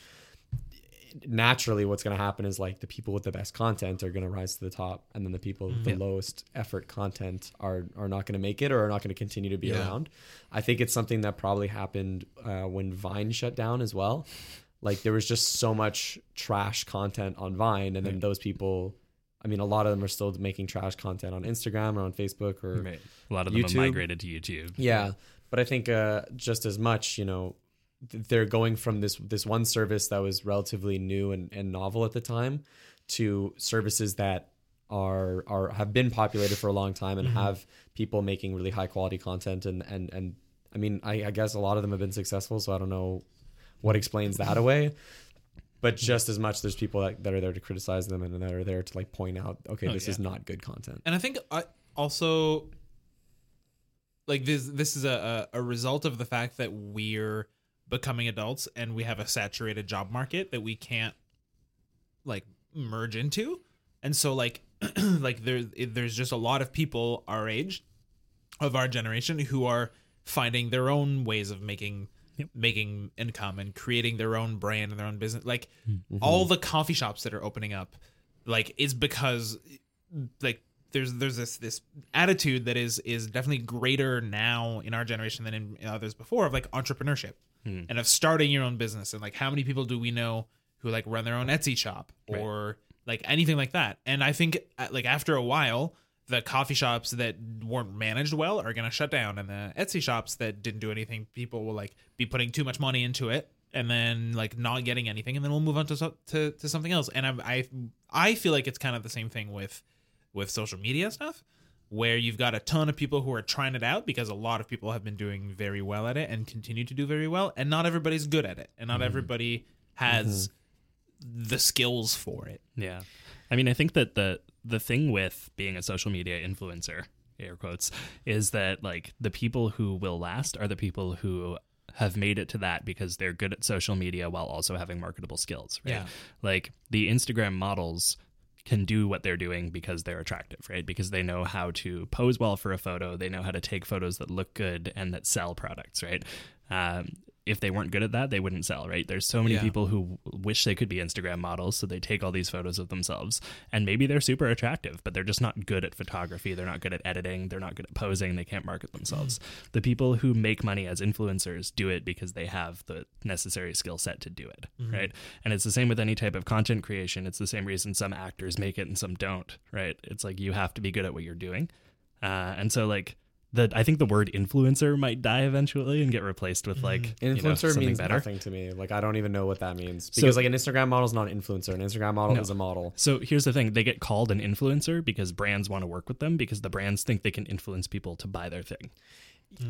Naturally, what's going to happen is like the people with the best content are going to rise to the top, and then the people with the Mm-hmm. lowest effort content are are not going to make it or are not going to continue to be Yeah. around. I think it's something that probably happened uh, when Vine shut down as well. Like there was just so much trash content on Vine, and then those people. I mean, a lot of them are still making trash content on Instagram or on Facebook or A lot of them YouTube. have migrated to YouTube. yeah. But I think uh, just as much, you know, th- they're going from this this one service that was relatively new and, and novel at the time to services that are are have been populated for a long time and have people making really high quality content and and and I mean I, I guess a lot of them have been successful, so I don't know what explains that away. But mm-hmm. just as much, there's people that, that are there to criticize them and that are there to like point out, okay, Oh, this yeah. is not good content. and i think I also like this this is a, a a result of the fact that we're becoming adults and we have a saturated job market that we can't like merge into and so like [CLEARS THROAT] like there there's just a lot of people our age of our generation who are finding their own ways of making making income and creating their own brand and their own business. Like all the coffee shops that are opening up like is because like there's there's this this attitude that is is definitely greater now in our generation than in, in others before of like entrepreneurship and of starting your own business and like how many people do we know who like run their own Etsy shop or like anything like that? And I think uh, like after a while the coffee shops that weren't managed well are going to shut down and the Etsy shops that didn't do anything people will like be putting too much money into it and then like not getting anything and then we'll move on to to, to something else. And I, I I feel like it's kind of the same thing with with social media stuff where you've got a ton of people who are trying it out because a lot of people have been doing very well at it and continue to do very well and not everybody's good at it and not mm-hmm. everybody has mm-hmm. the skills for it. Yeah. I mean, I think that the the thing with being a social media influencer, air quotes, is that like the people who will last are the people who have made it to that because they're good at social media while also having marketable skills, right? Yeah. Like the Instagram models can do what they're doing because they're attractive, right? Because they know how to pose well for a photo, they know how to take photos that look good and that sell products, right? Um, if they weren't good at that, they wouldn't sell, right? There's so many Yeah. people who wish they could be Instagram models, so they take all these photos of themselves, and maybe they're super attractive, but they're just not good at photography. They're not good at editing. They're not good at posing. They can't market themselves. The people who make money as influencers do it because they have the necessary skill set to do it, right? And it's the same with any type of content creation. It's the same reason some actors make it and some don't, right? It's like you have to be good at what you're doing, uh, and so like. The, I think the word influencer might die eventually and get replaced with like mm-hmm. you know, Influencer something means better. nothing to me. Like I don't even know what that means So- because like an Instagram model is not an influencer. An Instagram model No. is a model. So here's the thing: they get called an influencer because brands want to work with them because the brands think they can influence people to buy their thing.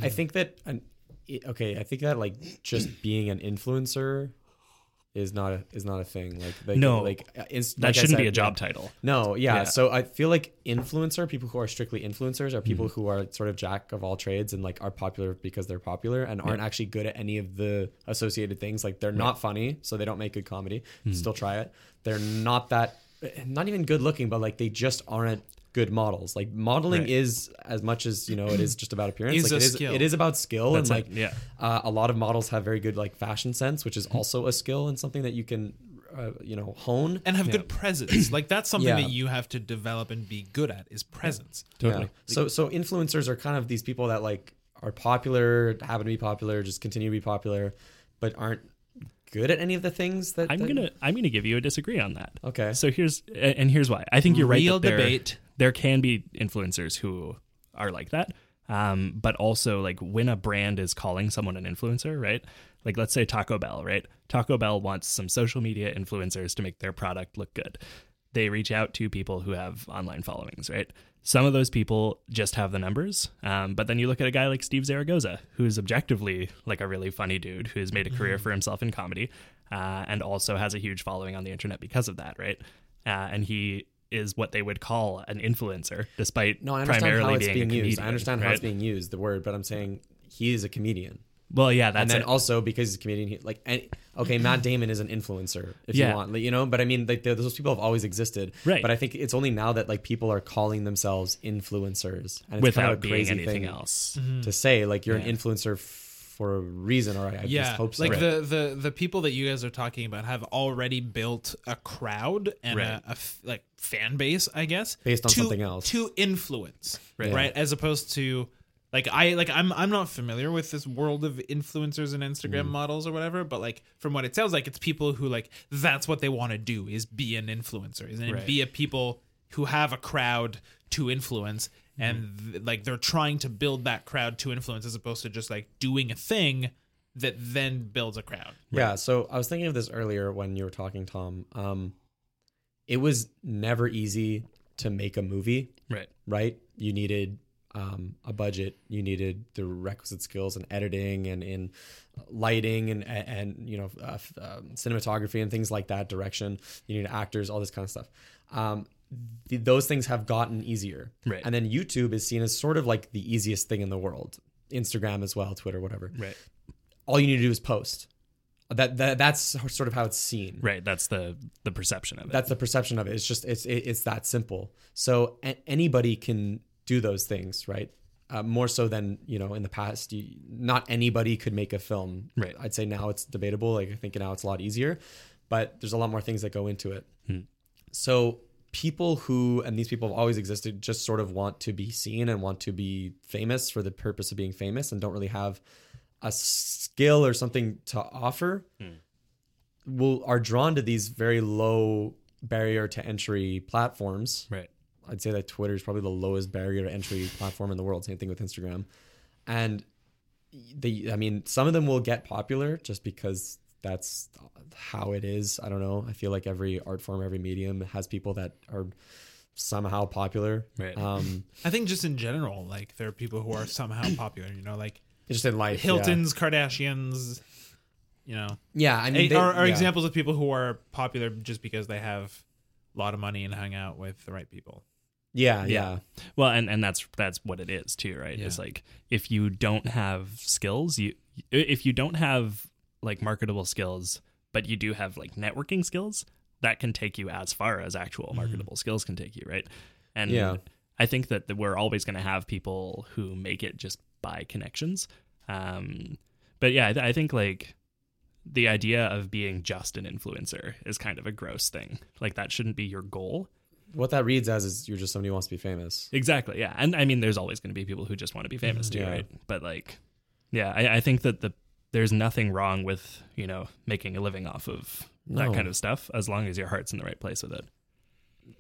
I think that an, okay. I think that like just being an influencer is not a is not a thing. Like, like No. like uh, That like shouldn't be a job title. No, yeah. Yeah. So I feel like influencer people who are strictly influencers are people Mm-hmm. who are sort of jack of all trades and like are popular because they're popular and aren't actually good at any of the associated things. Like they're not funny, so they don't make good comedy. Mm-hmm. Still try it. They're not that not even good looking, but like they just aren't good models. Like modeling Right. is as much as you know it is just about appearance. Is like a it is skill. it is about skill That's and it, like yeah. uh, a lot of models have very good like fashion sense, which is also a skill and something that you can uh, you know hone. and have good presence like that's something Yeah. that you have to develop and be good at is presence Totally. Yeah. So so influencers are kind of these people that like are popular, happen to be popular, just continue to be popular, but aren't good at any of the things that I'm that- gonna I'm gonna give you a disagree on that. Okay. So here's and here's why. I think you're right. Real that debate. There can be influencers who are like that. Um, but also like when a brand is calling someone an influencer, right? Like let's say Taco Bell, right? Taco Bell wants some social media influencers to make their product look good. They reach out to people who have online followings, right? Some of those people just have the numbers, um, but then you look at a guy like Steve Zaragoza, who's objectively like a really funny dude who's made a career for himself in comedy, uh, and also has a huge following on the internet because of that, right? Uh, and he is what they would call an influencer, despite no, I understand primarily how it's being, being a used. I understand how it's being used, the word, but I'm saying he is a comedian. Well, yeah, that's and then it. also because he's a comedian, he, like okay, Matt Damon is an influencer if Yeah. you want, like, you know. But I mean, like those people have always existed, Right. But I think it's only now that like people are calling themselves influencers, and it's without kind of a being crazy anything thing else. to say. Like you're Yeah. an influencer f- for a reason, or I, I yeah just hope so. like the, the the people that you guys are talking about have already built a crowd and Right. a, a f- like fan base i guess Based on to- something else. to influence Right. right, as opposed to like i like i'm i'm not familiar with this world of influencers and instagram mm. models or whatever but like from what it sounds like it's people who like that's what they want to do is be an influencer and Right. be a people who have a crowd to influence and th- like they're trying to build that crowd to influence as opposed to just like doing a thing that then builds a crowd Yeah, so I was thinking of this earlier when you were talking, Tom. Um, it was never easy to make a movie, Right. right? You needed um, a budget, you needed the requisite skills in editing and in lighting and and you know uh, f- um, cinematography and things like that, direction. You need actors, all this kind of stuff. Um, th- those things have gotten easier, Right. And then YouTube is seen as sort of like the easiest thing in the world. Instagram as well, Twitter, whatever. Right. All you need to do is post. That, that that's sort of how it's seen. Right. That's the the perception of it. That's the perception of it. It's just it's it, it's that simple. So a- anybody can do those things, right? Uh, more so than you know in the past. You, not anybody could make a film. Right. I'd say now it's debatable. Like I think now it's a lot easier, but there's a lot more things that go into it. So people who and these people have always existed just sort of want to be seen and want to be famous for the purpose of being famous and don't really have a skill or something to offer hmm. will are drawn to these very low barrier to entry platforms right. I'd say that Twitter is probably the lowest barrier to entry platform in the world. Same thing with Instagram, and the I mean, some of them will get popular just because that's how it is. I don't know. I feel like every art form, every medium has people that are somehow popular. Right. Um, I think just in general, like there are people who are somehow popular. You know, like just in life, yeah. Hilton's, Kardashians. You know, Yeah, I mean, they- are, are yeah. examples of people who are popular just because they have a lot of money and hang out with the right people. Yeah, Yeah. yeah, Well, and and that's that's what it is too, right? It's like if you don't have skills, you if you don't have like marketable skills, but you do have like networking skills, that can take you as far as actual marketable skills can take you, right? And Yeah. I think that we're always going to have people who make it just by connections. Um, but yeah, I, th- I think like the idea of being just an influencer is kind of a gross thing. Like that shouldn't be your goal. What that reads as is you're just somebody who wants to be famous. Exactly. Yeah. And I mean, there's always going to be people who just want to be famous too, Yeah. right? But like, yeah, I, I think that the there's nothing wrong with you know making a living off of that No. kind of stuff as long as your heart's in the right place with it.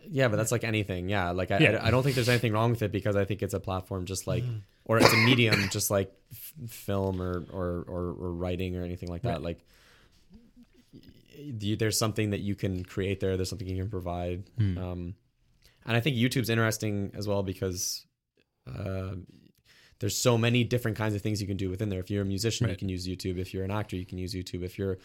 Yeah, but that's like anything. Yeah, like I, Yeah. I, I don't think there's anything wrong with it because I think it's a platform just like, or it's a medium just like f- film or, or or or writing or anything like that. Like, you, there's something that you can create there. There's something you can provide. Um, and I think YouTube's interesting as well because. Uh, there's so many different kinds of things you can do within there. If you're a musician, you can use YouTube. If you're an actor, you can use YouTube. If you're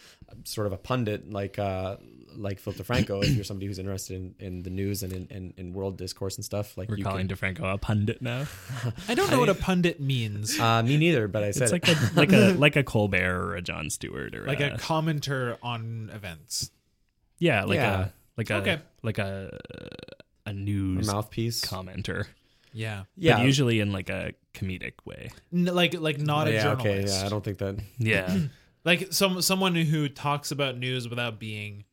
sort of a pundit like uh, like Philip DeFranco, if you're somebody who's interested in, in the news and in, in, in world discourse and stuff, like We're you calling can, DeFranco a pundit now. I don't [LAUGHS] know what a pundit means. uh, me neither, but I said It's like it. a like a [LAUGHS] like a Colbert or a Jon Stewart or like a, a commenter on events. yeah like Yeah. a like a Okay. like a a a news mouthpiece. commenter. Yeah, yeah, but usually in like a comedic way. N- like like not a yeah, journalist. okay, yeah. I don't think that. [LAUGHS] Yeah, [CLEARS THROAT] like some someone who talks about news without being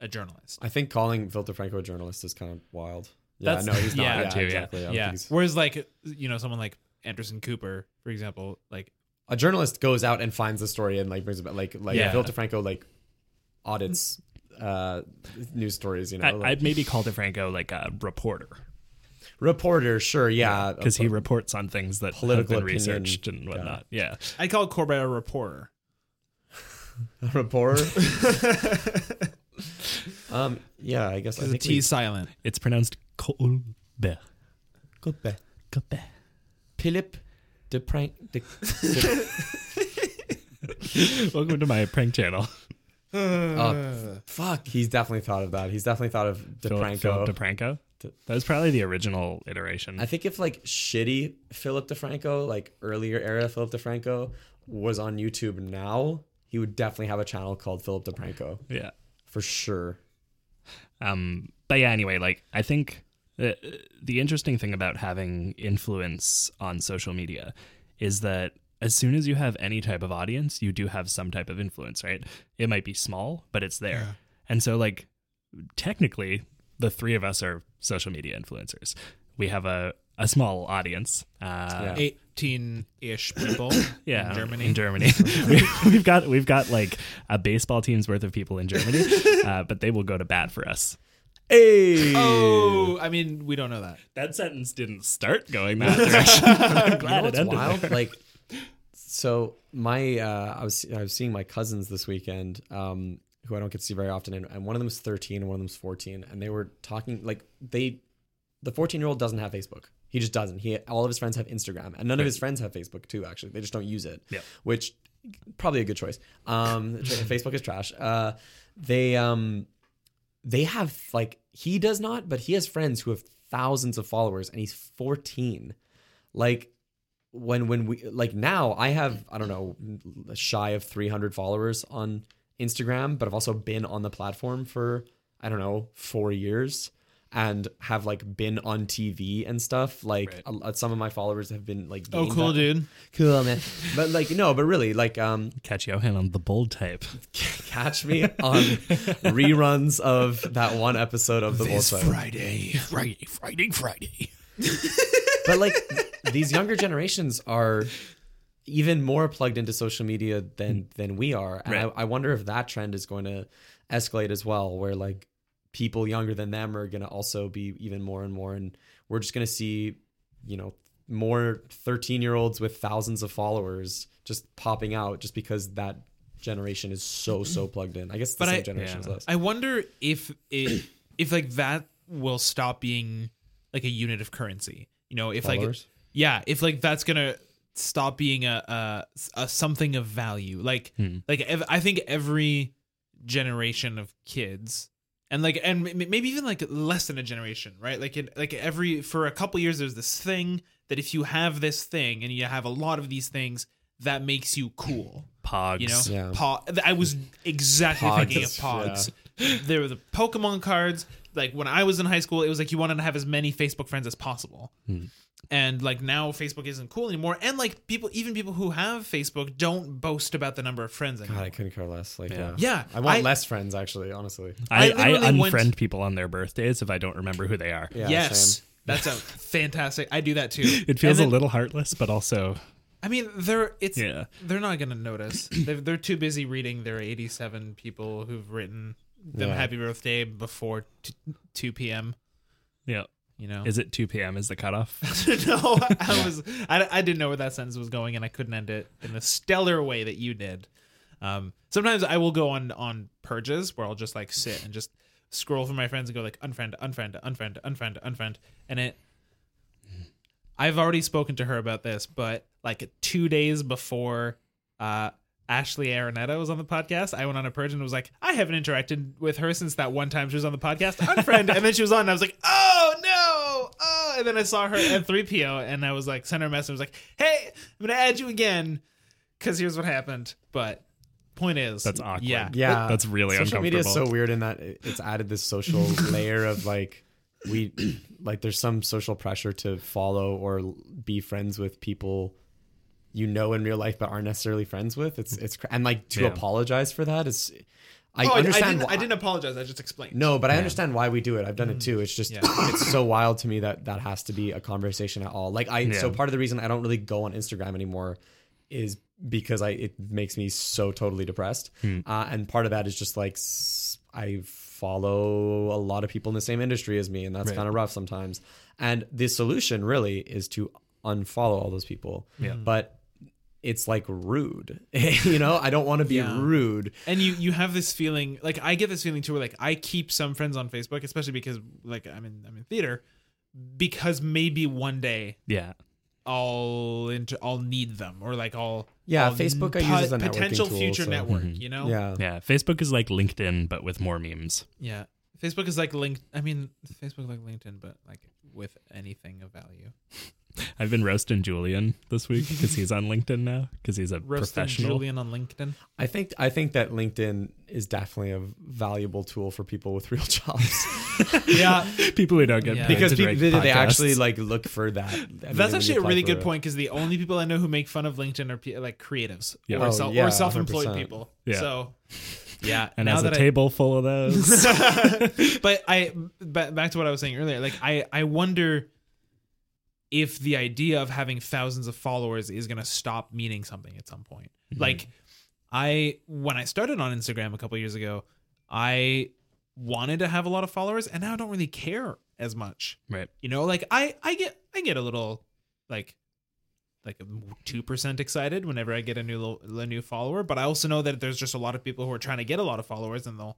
a journalist. I think calling Phil DeFranco a journalist is kind of wild. Yeah, That's- no, he's not. [LAUGHS] yeah, Yeah, too, yeah. exactly. I don't yeah. think he's- Whereas like you know someone like Anderson Cooper, for example, like a journalist goes out and finds the story and like brings it back. Like like Yeah. Phil DeFranco like audits uh news stories. You know, I, like, I'd maybe call DeFranco like a reporter reporter, sure, yeah, because he reports on things that Political have been opinion. researched and whatnot. Yeah. I call Corbett a reporter. a reporter. [LAUGHS] um, yeah, I guess I Because the think T we- silent. It's pronounced Colbert. Colbert. Colbert. Philip de Prank. De, [LAUGHS] Welcome to my prank channel. [LAUGHS] oh, fuck, he's definitely thought of that. He's definitely thought of DeFranco. Philip DeFranco. That was probably the original iteration. I think if like shitty Philip DeFranco, like earlier era Philip DeFranco, was on YouTube now, he would definitely have a channel called Philip DeFranco yeah. for sure. Um, but yeah, anyway, like I think the, the interesting thing about having influence on social media is that as soon as you have any type of audience, you do have some type of influence, right? It might be small, but it's there. And so, like, technically, the three of us are social media influencers. We have a, a small audience. Uh, Yeah. 18 ish people [COUGHS] yeah, in Germany. In Germany, [LAUGHS] we, we've got we've got like a baseball team's worth of people in Germany, [LAUGHS] uh, but they will go to bat for us. Hey, Oh, I mean, we don't know that. That sentence didn't start going that [LAUGHS] direction. I'm you glad know it ended wild? there. Like, so my uh, I was I was seeing my cousins this weekend, um, who I don't get to see very often, and, and one of them is 13 and one of them is 14, and they were talking like they, the 14 year old doesn't have Facebook. He just doesn't. He all of his friends have Instagram, and none of his friends have Facebook too. Actually, they just don't use it. Yeah. which probably a good choice. Um, [LAUGHS] Facebook is trash. Uh, they um, they have like he does not, but he has friends who have thousands of followers, and he's 14. Like when when we like now I have I don't know shy of 300 followers on Instagram, but I've also been on the platform for I don't know 4 years and have like been on TV and stuff. Like Right. uh, some of my followers have been like Oh, cool, back- dude. cool man. But like no, but really like um Catch Johan on the bold type. [LAUGHS] catch me on reruns of that one episode of the Bullseye. Friday, Friday, Friday, Friday. [LAUGHS] but like these younger generations are even more plugged into social media than mm. than we are and Right. I, I wonder if that trend is going to escalate as well where like people younger than them are gonna also be even more and more, and we're just gonna see, you know, more 13 year olds with thousands of followers just popping out just because that generation is so mm-hmm. so plugged in. I guess But same I- generation us. I wonder if it, [COUGHS] if like that will stop being like a unit of currency. You know, if Followers? like yeah, if like that's gonna stop being a a, a something of value. Like hmm. like ev- I think every generation of kids and like and m- maybe even like less than a generation, right? Like it, like every for a couple years there's this thing that if you have this thing and you have a lot of these things that makes you cool. Pogs. You know, Yeah. Po- I was exactly Pogs, thinking of Pogs. There were the Pokemon cards. Like when I was in high school, it was like you wanted to have as many Facebook friends as possible. Hmm. And like now, Facebook isn't cool anymore. And like people, even people who have Facebook, don't boast about the number of friends anymore. God, I couldn't care less. Like, yeah, Yeah, I want I- less friends actually. Honestly, I, I I, literally went- unfriend people on their birthdays if I don't remember who they are. yeah, yes, same. that's a [LAUGHS] fantastic. I do that too. [LAUGHS] It feels then- a little heartless, but also I mean, they're it's Yeah. they're not gonna notice. they're, they're too busy reading their 87 people who've written them Yeah. happy birthday before t- 2 p.m. yeah. You know, Is it 2 p.m. is the cutoff? [LAUGHS] no, I was I, I didn't know where that sentence was going, and I couldn't end it in the stellar way that you did. Um, sometimes I will go on on purges where I'll just like sit and just scroll through my friends and go like unfriend, unfriend, unfriend, unfriend, unfriend, and it. I've already spoken to her about this, but like two days before uh, Ashley Araneta was on the podcast, I went on a purge and was like, I haven't interacted with her since that one time she was on the podcast. Unfriend, and then she was on, and I was like, oh no, oh, and then I saw her at 3PO, and I was like, sent her a message, I was like, hey, I'm gonna add you again, because here's what happened. But point is, That's awkward. Yeah, Yeah, That's really social media is so weird in that it's added this social [LAUGHS] layer of like we like there's some social pressure to follow or be friends with people you know in real life but aren't necessarily friends with. It's it's cr- and like to Yeah. apologize for that is I Oh, I, I didn't, why- I didn't apologize. I just explained. No, but I understand why we do it. I've done it mm. too. It's just Yeah. [LAUGHS] it's so wild to me that that has to be a conversation at all. Like I so part of the reason I don't really go on Instagram anymore is because I it makes me so totally depressed. Hmm. Uh, and part of that is just like I follow a lot of people in the same industry as me and that's kind of rough sometimes. And the solution really is to unfollow all those people. Yeah. Hmm. But it's like rude. [LAUGHS] you know, I don't want to be Yeah. rude. and you you have this feeling like i get this feeling too where like i keep some friends on facebook especially because like i'm in i'm in theater because maybe one day Yeah. i'll inter- i'll need them or like i'll Yeah, I'll Facebook I use as a potential tool, future so- network mm-hmm. you know Yeah. Yeah. Facebook is like LinkedIn, but with more memes. yeah facebook is like linked i mean facebook like linkedin but like with anything of value I've been roasting Julian this week because he's on LinkedIn now because he's a roasting professional. julian on linkedin I think I think that LinkedIn is definitely a valuable tool for people with real [LAUGHS] jobs yeah [LAUGHS] People who don't get Yeah. paid because to people, make they, they actually like look for that. [LAUGHS] I mean, That's when actually a really good it. point because the only people I know who make fun of LinkedIn are pe- like creatives Yeah. Oh, or, Oh, self- yeah, or self-employed 100%. people. Yeah. So, yeah. and now has a that I- table full of those. but I ba- back to what I was saying earlier. Like I I wonder if the idea of having thousands of followers is going to stop meaning something at some point. Mm-hmm. Like I when I started on Instagram a couple years ago, I wanted to have a lot of followers and now I don't really care as much. right. You know, like I I get I get a little like like um, two percent excited whenever I get a new a new follower, but I also know that there's just a lot of people who are trying to get a lot of followers, and they'll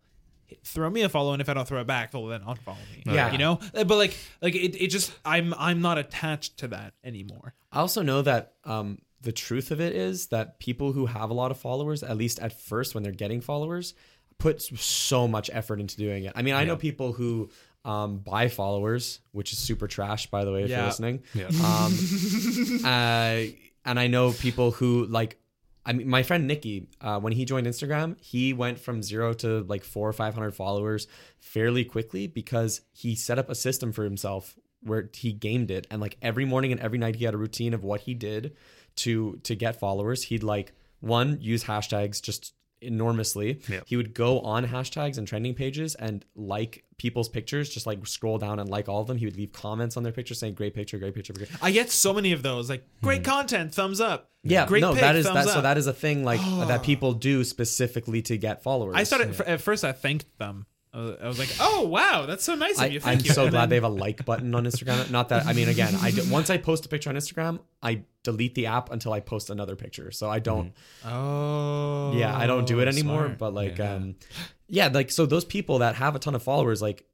throw me a follow, and if I don't throw it back, they'll then unfollow me. Yeah. you know. But like like it, it just I'm I'm not attached to that anymore. I also know that um, the truth of it is that people who have a lot of followers, at least at first when they're getting followers, put so much effort into doing it. I mean, I know people who um, buy followers, which is super trash, by the way, if Yeah. you're listening. Yeah. Um, [LAUGHS] uh, and I know people who like. I mean, my friend Nikki, uh, when he joined Instagram, he went from zero to like four or five hundred followers fairly quickly because he set up a system for himself where he gamed it, and like every morning and every night he had a routine of what he did to to get followers. He'd like one use hashtags just enormously. Yeah. He would go on hashtags and trending pages and like people's pictures, just like scroll down and like all of them. He would leave comments on their pictures saying "great picture, great picture." Great. I get so many of those. Like great hmm. content, thumbs up. Yeah, great. no, pic, that is that. So up. that is a thing like that ah. people do specifically to get followers. I started f- at first. I thanked them I was, I was like, oh wow, that's so nice of I, you. I'm you. so And glad then- they have a like button on Instagram. Not that I mean, again, I d- once I post a picture on Instagram, I delete the app until I post another picture. So I don't. Oh, yeah, I don't do it anymore. smart. But like, Yeah. um, yeah, like so those people that have a ton of followers, like,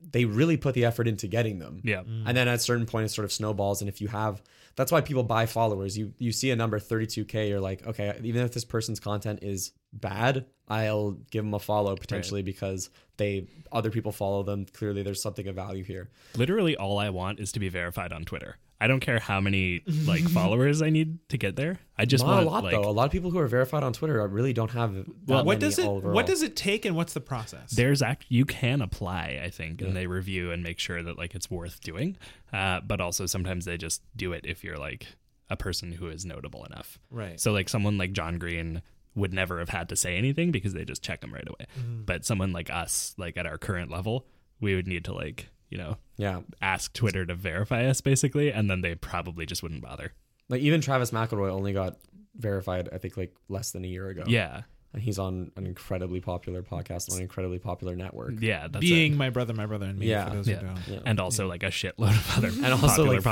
they really put the effort into getting them. Yeah. And then at a certain point, it sort of snowballs. And if you have, that's why people buy followers. You you see a number 32k, you're like, okay, even if this person's content is bad, I'll give them a follow potentially because they other people follow them. Clearly, there's something of value here. Literally, all I want is to be verified on Twitter. I don't care how many like [LAUGHS] followers I need to get there. I just Not want a lot like though. A lot of people who are verified on Twitter really don't have. That what does it overall. what does it take and what's the process? there's act you can apply i think and they review and make sure that like it's worth doing uh, but also sometimes they just do it if you're like a person who is notable enough Right. so like someone like john green would never have had to say anything because they just check them right away Mm-hmm. but someone like us like at our current level we would need to like you know Yeah, ask twitter to verify us basically and then they probably just wouldn't bother like even Travis McElroy only got verified. I think like less than a year ago. yeah and he's on an incredibly popular podcast on an incredibly popular network. yeah that's Being it. my brother, my brother, and me. Yeah. for those Yeah. who don't. Yeah. and also like a shitload of other [LAUGHS] and also popular like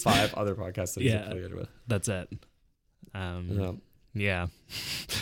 35 other podcasts that he's [LAUGHS] Yeah. affiliated with. that's it um Yeah. yeah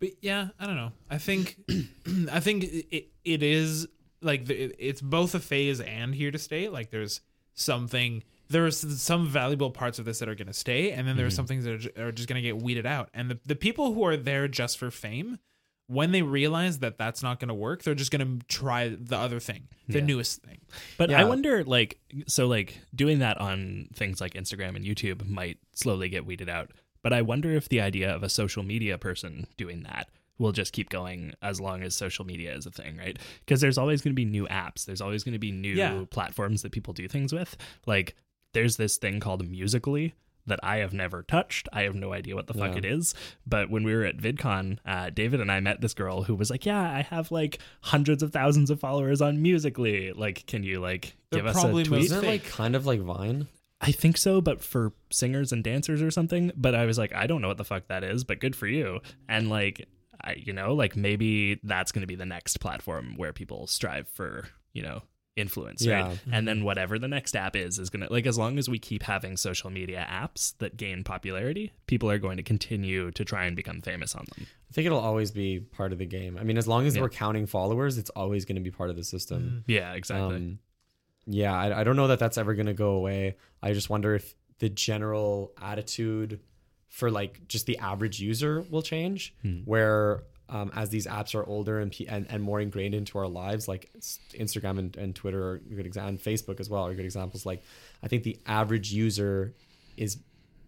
But yeah, I don't know. I think, [CLEARS THROAT] I think it it is like the, it's both a phase and here to stay. Like there's something, there's some valuable parts of this that are going to stay, and then there there's mm-hmm. some things that are, ju- are just going to get weeded out. And the the people who are there just for fame, when they realize that that's not going to work, they're just going to try the other thing, the Yeah. newest thing. But Yeah. I wonder, like, so like doing that on things like Instagram and YouTube might slowly get weeded out. But I wonder if the idea of a social media person doing that will just keep going as long as social media is a thing, right? Because there's always going to be new apps. There's always going to be new Yeah. platforms that people do things with. Like, there's this thing called Musical.ly that I have never touched. I have no idea what the fuck Yeah. it is. But when we were at VidCon, uh, David and I met this girl who was like, "Yeah, I have like hundreds of thousands of followers on Musical.ly. Like, can you like They're give us probably a tweet?" most- Isn't it like kind of like Vine? I think so, but for singers and dancers or something. But I was like, I don't know what the fuck that is, but good for you. And like, I, you know, like maybe that's going to be the next platform where people strive for, you know, influence, Yeah. right? And then whatever the next app is, is going to, like, as long as we keep having social media apps that gain popularity, people are going to continue to try and become famous on them. I think it'll always be part of the game. I mean, as long as Yeah. we're counting followers, it's always going to be part of the system. Yeah, exactly. Um, yeah, I, I don't know that that's ever going to go away. I just wonder if the general attitude for like just the average user will change, where um, as these apps are older and, and and more ingrained into our lives, like Instagram and, and Twitter are good examples, and Facebook as well are good examples. Like, I think the average user is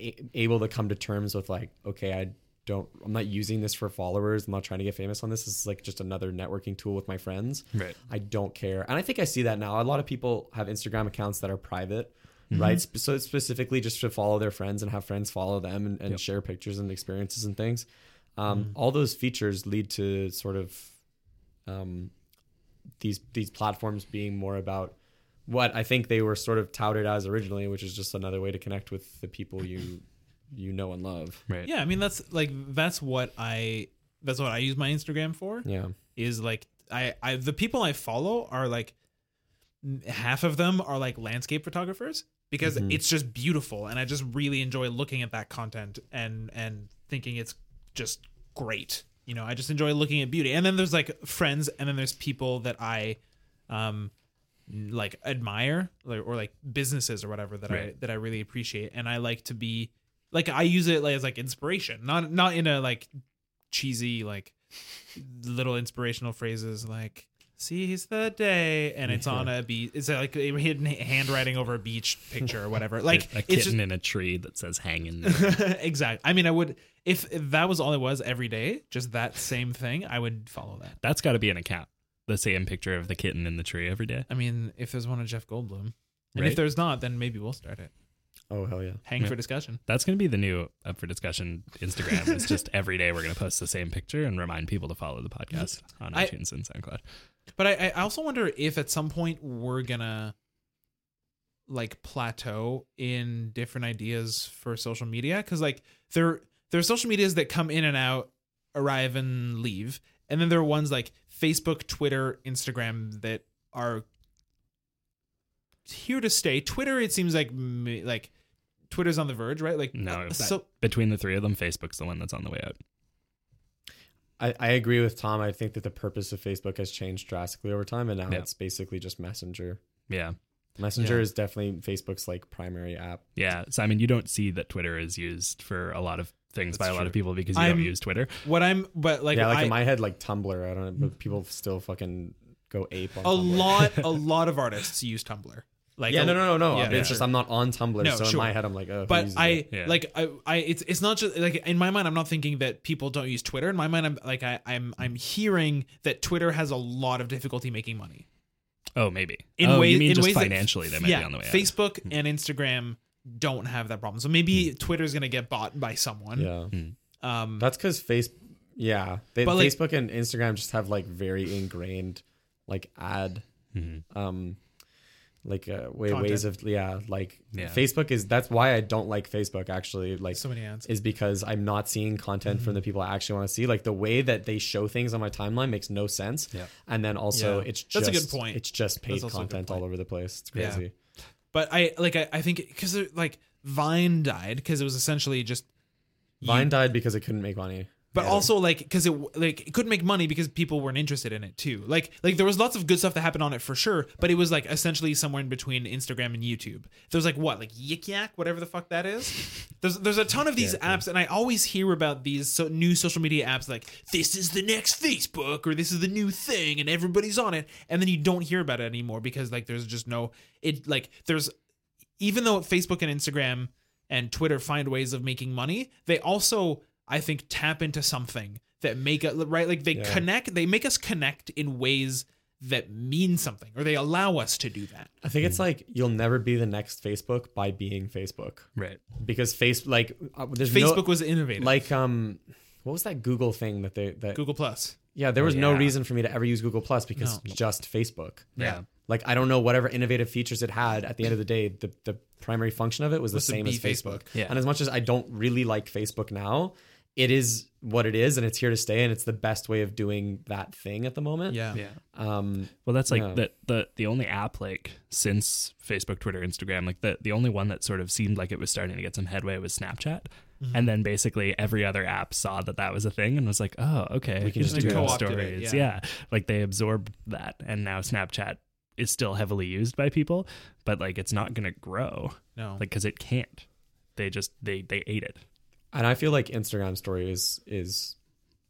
a- able to come to terms with like, okay, I don't, I'm not using this for followers. I'm not trying to get famous on this. This is like just another networking tool with my friends. Right. I don't care. And I think I see that now. A lot of people have Instagram accounts that are private, right? So specifically just to follow their friends and have friends follow them and, and share pictures and experiences and things. Um, All those features lead to sort of um, these these platforms being more about what I think they were sort of touted as originally, which is just another way to connect with the people you you know and love. right. Yeah, I mean that's like that's what I that's what I use my Instagram for. Yeah. is like I, I the people I follow are like half of them are like landscape photographers because it's just beautiful and I just really enjoy looking at that content and and thinking it's just great. You know, I just enjoy looking at beauty. And then there's like friends and then there's people that I um like admire or like businesses or whatever that I that I really appreciate and I like to be like I use it like as like inspiration, not not in a like cheesy like little inspirational phrases like seize the day and it's on a beach it's like a hidden handwriting over a beach picture or whatever [LAUGHS] like a kitten just in a tree that says hang in there. [LAUGHS] exactly i mean i would if, if that was all it was every day just that same thing i would follow that That's got to be an account. The same picture of the kitten in the tree every day. i mean if there's one of jeff goldblum and Right. if there's not then maybe we'll start it Oh hell yeah. hang Yeah. for discussion That's going to be the new up for discussion Instagram. it's [LAUGHS] just every day we're going to post the same picture and remind people to follow the podcast on I- iTunes and SoundCloud. But I, I also wonder if at some point we're gonna like plateau in different ideas for social media because like there there are social medias that come in and out, arrive and leave, and then there are ones like Facebook, Twitter, Instagram that are here to stay. Twitter, it seems like like Twitter's on the verge, right? Like No, uh, so between the three of them, Facebook's the one that's on the way out. I, I agree with Tom. I think that the purpose of Facebook has changed drastically over time, and now Yeah. it's basically just Messenger. Yeah. Messenger Yeah. is definitely Facebook's like primary app. Yeah. Simon, you don't see that Twitter is used for a lot of things by a lot of people because you I'm- don't use Twitter. what I'm, but like, yeah, like I, in my head, like Tumblr. I don't know, but people still fucking go ape on a Tumblr. lot, [LAUGHS] a lot of artists use Tumblr. Like Yeah, a- no, no, no, no. Yeah, it's sure. just I'm not on Tumblr, No, so sure. in my head I'm like, oh. but I? Yeah. like I, I it's it's not just like in my mind I'm not thinking that people don't use Twitter. In my mind I'm like I, I'm I'm hearing that Twitter has a lot of difficulty making money. Oh, maybe. In oh, ways you mean in just ways that- financially they might yeah, be on the way out. Facebook and Instagram don't have that problem. So maybe Twitter's gonna get bought by someone. yeah, Um that's because face. Yeah, they, But, like- Facebook and Instagram just have like very ingrained like ad, Mm-hmm. um, like uh, way Content. ways of yeah, like Yeah. Facebook is that's why I don't like Facebook actually. Like so many ads. is because I'm not seeing content from the people I actually want to see. Like the way that they show things on my timeline makes no sense. Yeah. And then also Yeah. it's just That's a good point. It's just paid That's also a good content all over the place. It's Yeah. crazy. But I like I, I think because like Vine died because it was essentially just Vine died because it couldn't make money. But also like because it like it couldn't make money because people weren't interested in it too. Like like there was lots of good stuff that happened on it for sure but it was like essentially somewhere in between instagram and youtube. There was like what like yik yak whatever the fuck that is? There's there's a ton of these apps and i always hear about these so new social media apps like this is the next facebook or this is the new thing and everybody's on it and then you don't hear about it anymore because like there's just no it like there's even though Facebook and Instagram and Twitter find ways of making money, they also, I think, tap into something that make it right. Like they Yeah. connect, they make us connect in ways that mean something, or they allow us to do that. I think it's like you'll never be the next Facebook by being Facebook Right. because face like uh, there's Facebook no, was innovative, like um what was that Google thing that they that Google Plus. yeah there was no yeah. reason for me to ever use Google Plus because No. just Facebook. Yeah. Like I don't know whatever innovative features it had. At the end of the day, the the primary function of it was the Was to same as Facebook. Facebook. Yeah. And as much as I don't really like Facebook now, it is what it is, and it's here to stay, and it's the best way of doing that thing at the moment. Yeah, Yeah. Um. Well, that's like Yeah. the, the the only app like since Facebook, Twitter, Instagram, like the the only one that sort of seemed like it was starting to get some headway was Snapchat. Mm-hmm. And then basically every other app saw that that was a thing and was like, oh, okay, We can here's just do good that. It, stories. yeah. yeah, like they absorbed that, and now Snapchat is still heavily used by people, but like it's not gonna grow, no, like because it can't. They just they they ate it. And I feel like Instagram stories is is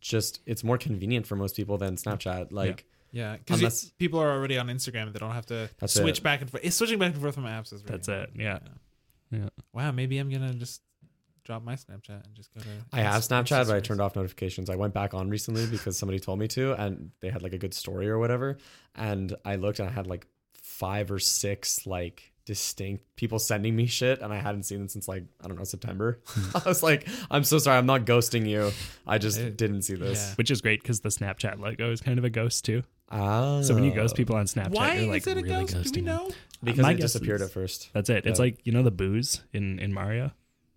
just it's more convenient for most people than Snapchat. Like yeah, because people are already on Instagram, they don't have to switch it. back and forth. It's switching back and forth from my apps is really That's it. Yeah. Yeah. Wow, maybe I'm gonna just drop my Snapchat and just go to. I have Snapchat, but I turned off notifications. I went back on recently because somebody told me to, and they had like a good story or whatever. And I looked and I had like five or six like distinct people sending me shit, and I hadn't seen them since like I don't know September. [LAUGHS] [LAUGHS] I was like, I'm so sorry, I'm not ghosting you. I just It- didn't see this. yeah. Which is great because the Snapchat logo is kind of a ghost too. Ah, So when you ghost people on Snapchat, Why you're like is it a really ghost? Do we ghosting them. know? because My it disappeared is- at first. That's it. It's like you know the Boos in in Mario,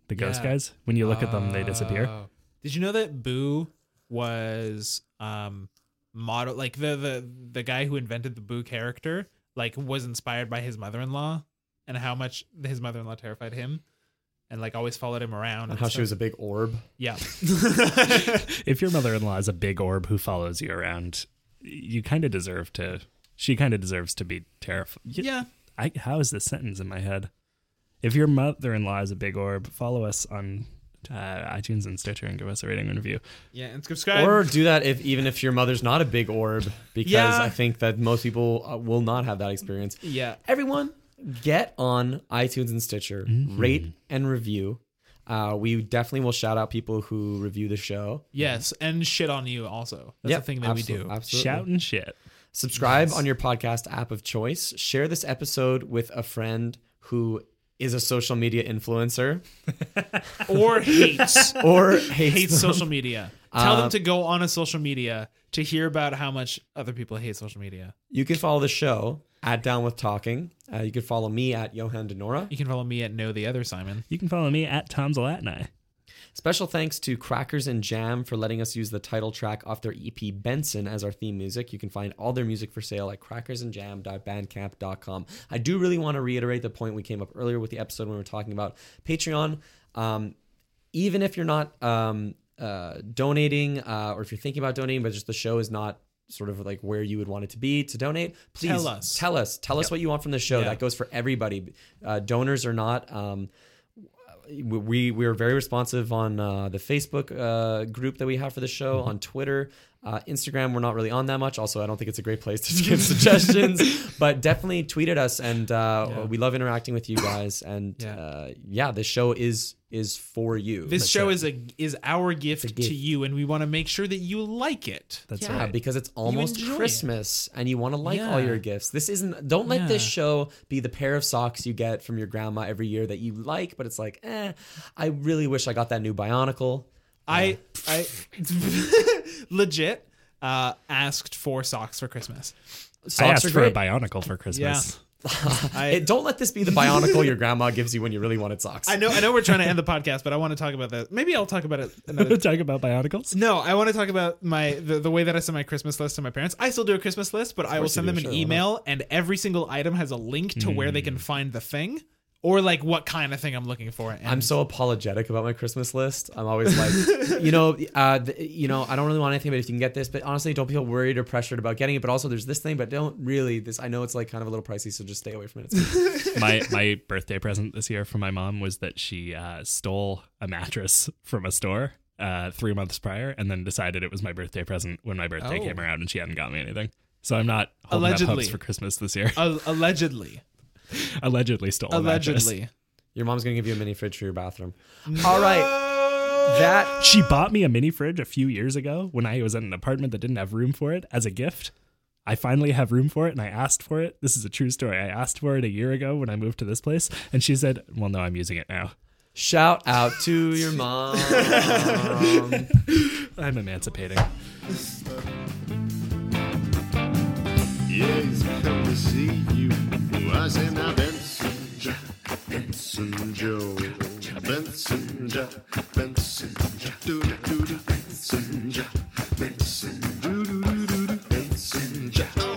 the ghost Yeah. guys. When you look at them, they disappear. Oh. Did you know that Boo was um model like the the the guy who invented the Boo character like was inspired by his mother-in-law and how much his mother-in-law terrified him and like always followed him around And how she was a big orb. yeah [LAUGHS] If your mother-in-law is a big orb who follows you around, you kind of deserve to. She kind of deserves to be terrified. yeah I, how is this sentence in my head? If your mother-in-law is a big orb, follow us on uh, iTunes and Stitcher and give us a rating and review. yeah and subscribe Or do that if even if your mother's not a big orb, because Yeah. I think that most people uh, will not have that experience. yeah Everyone, get on iTunes and Stitcher, rate and review. Uh, we definitely will shout out people who review the show. yes and shit on you also that's Yep, the thing that we do Absolutely. Shout and shit. Subscribe on your podcast app of choice. Share this episode with a friend who is a social media influencer [LAUGHS] or hates [LAUGHS] or hates, hates social media tell Uh, them to go on a social media to hear about how much other people hate social media You can follow the show at Down with Talking. Uh, you can follow me at Johan Denora. You can follow me at Know the Other Simon. You can follow me at Tom Zalatni. Special thanks to Crackers and Jam for letting us use the title track off their EP Benson as our theme music. You can find all their music for sale at crackersandjam.bandcamp.com. I do really want to reiterate the point we came up earlier with the episode when we were talking about Patreon. Um, even if you're not um, uh, donating uh, or if you're thinking about donating, but just the show is not sort of like where you would want it to be to donate, please Tell us. Tell us. Tell us what you want from the show. Yeah. That goes for everybody. Uh, donors or not. Um, we we are very responsive on uh, the Facebook uh, group that we have for the show on Twitter. Uh, Instagram, we're not really on that much. Also, I don't think it's a great place to [LAUGHS] give suggestions, but definitely tweet at us, and uh, we love interacting with you guys. And Yeah. uh, yeah, this show is is for you. This That's show it. is a is our gift, gift. to you, and we want to make sure that you like it. That's yeah, right. because it's almost enjoy it. Christmas and you want to like all your gifts. This isn't don't let this show be the pair of socks you get from your grandma every year that you like, but it's like, eh, I really wish I got that new Bionicle. I I [LAUGHS] legit uh, asked for socks for Christmas. I Socks asked for a great. Bionicle for Christmas. [LAUGHS] I, It- don't let this be the Bionicle your grandma gives you when you really wanted socks. I know I know we're trying to end the podcast, but I want to talk about that. Maybe I'll talk about it another [LAUGHS] Talk about Bionicles. No, I want to talk about my the, the way that I send my Christmas list to my parents. I still do a Christmas list, but I will send them an sure, email, and every single item has a link to where they can find the thing or like what kind of thing I'm looking for. And I'm so apologetic about my Christmas list. I'm always like, [LAUGHS] you know, uh, th- you know, I don't really want anything, but if you can get this, but honestly, don't feel worried or pressured about getting it. But also, there's this thing, but don't really. This I know it's like kind of a little pricey, so just stay away from it. It's [LAUGHS] [LAUGHS] my my birthday present this year from my mom was that she uh, stole a mattress from a store uh, three months prior, and then decided it was my birthday present when my birthday Oh. came around, and she hadn't got me anything. So I'm not holding up Allegedly. hopes for Christmas this year. Al- allegedly, [LAUGHS] Allegedly stole. a mattress. allegedly. Your mom's gonna give you a mini fridge for your bathroom. All right, that [LAUGHS] She bought me a mini fridge a few years ago when I was in an apartment that didn't have room for it as a gift. I finally have room for it and I asked for it. This is a true story. I asked for it a year ago when I moved to this place and she said, Well, no, I'm using it now. shout out to your mom. [LAUGHS] I'm emancipating. Yes, come to see you. I say now Benson Jack, Benson Joe, Benson Jack, Benson Jack, do do do do, Benson Jack, Benson do do do do do, Benson Jack.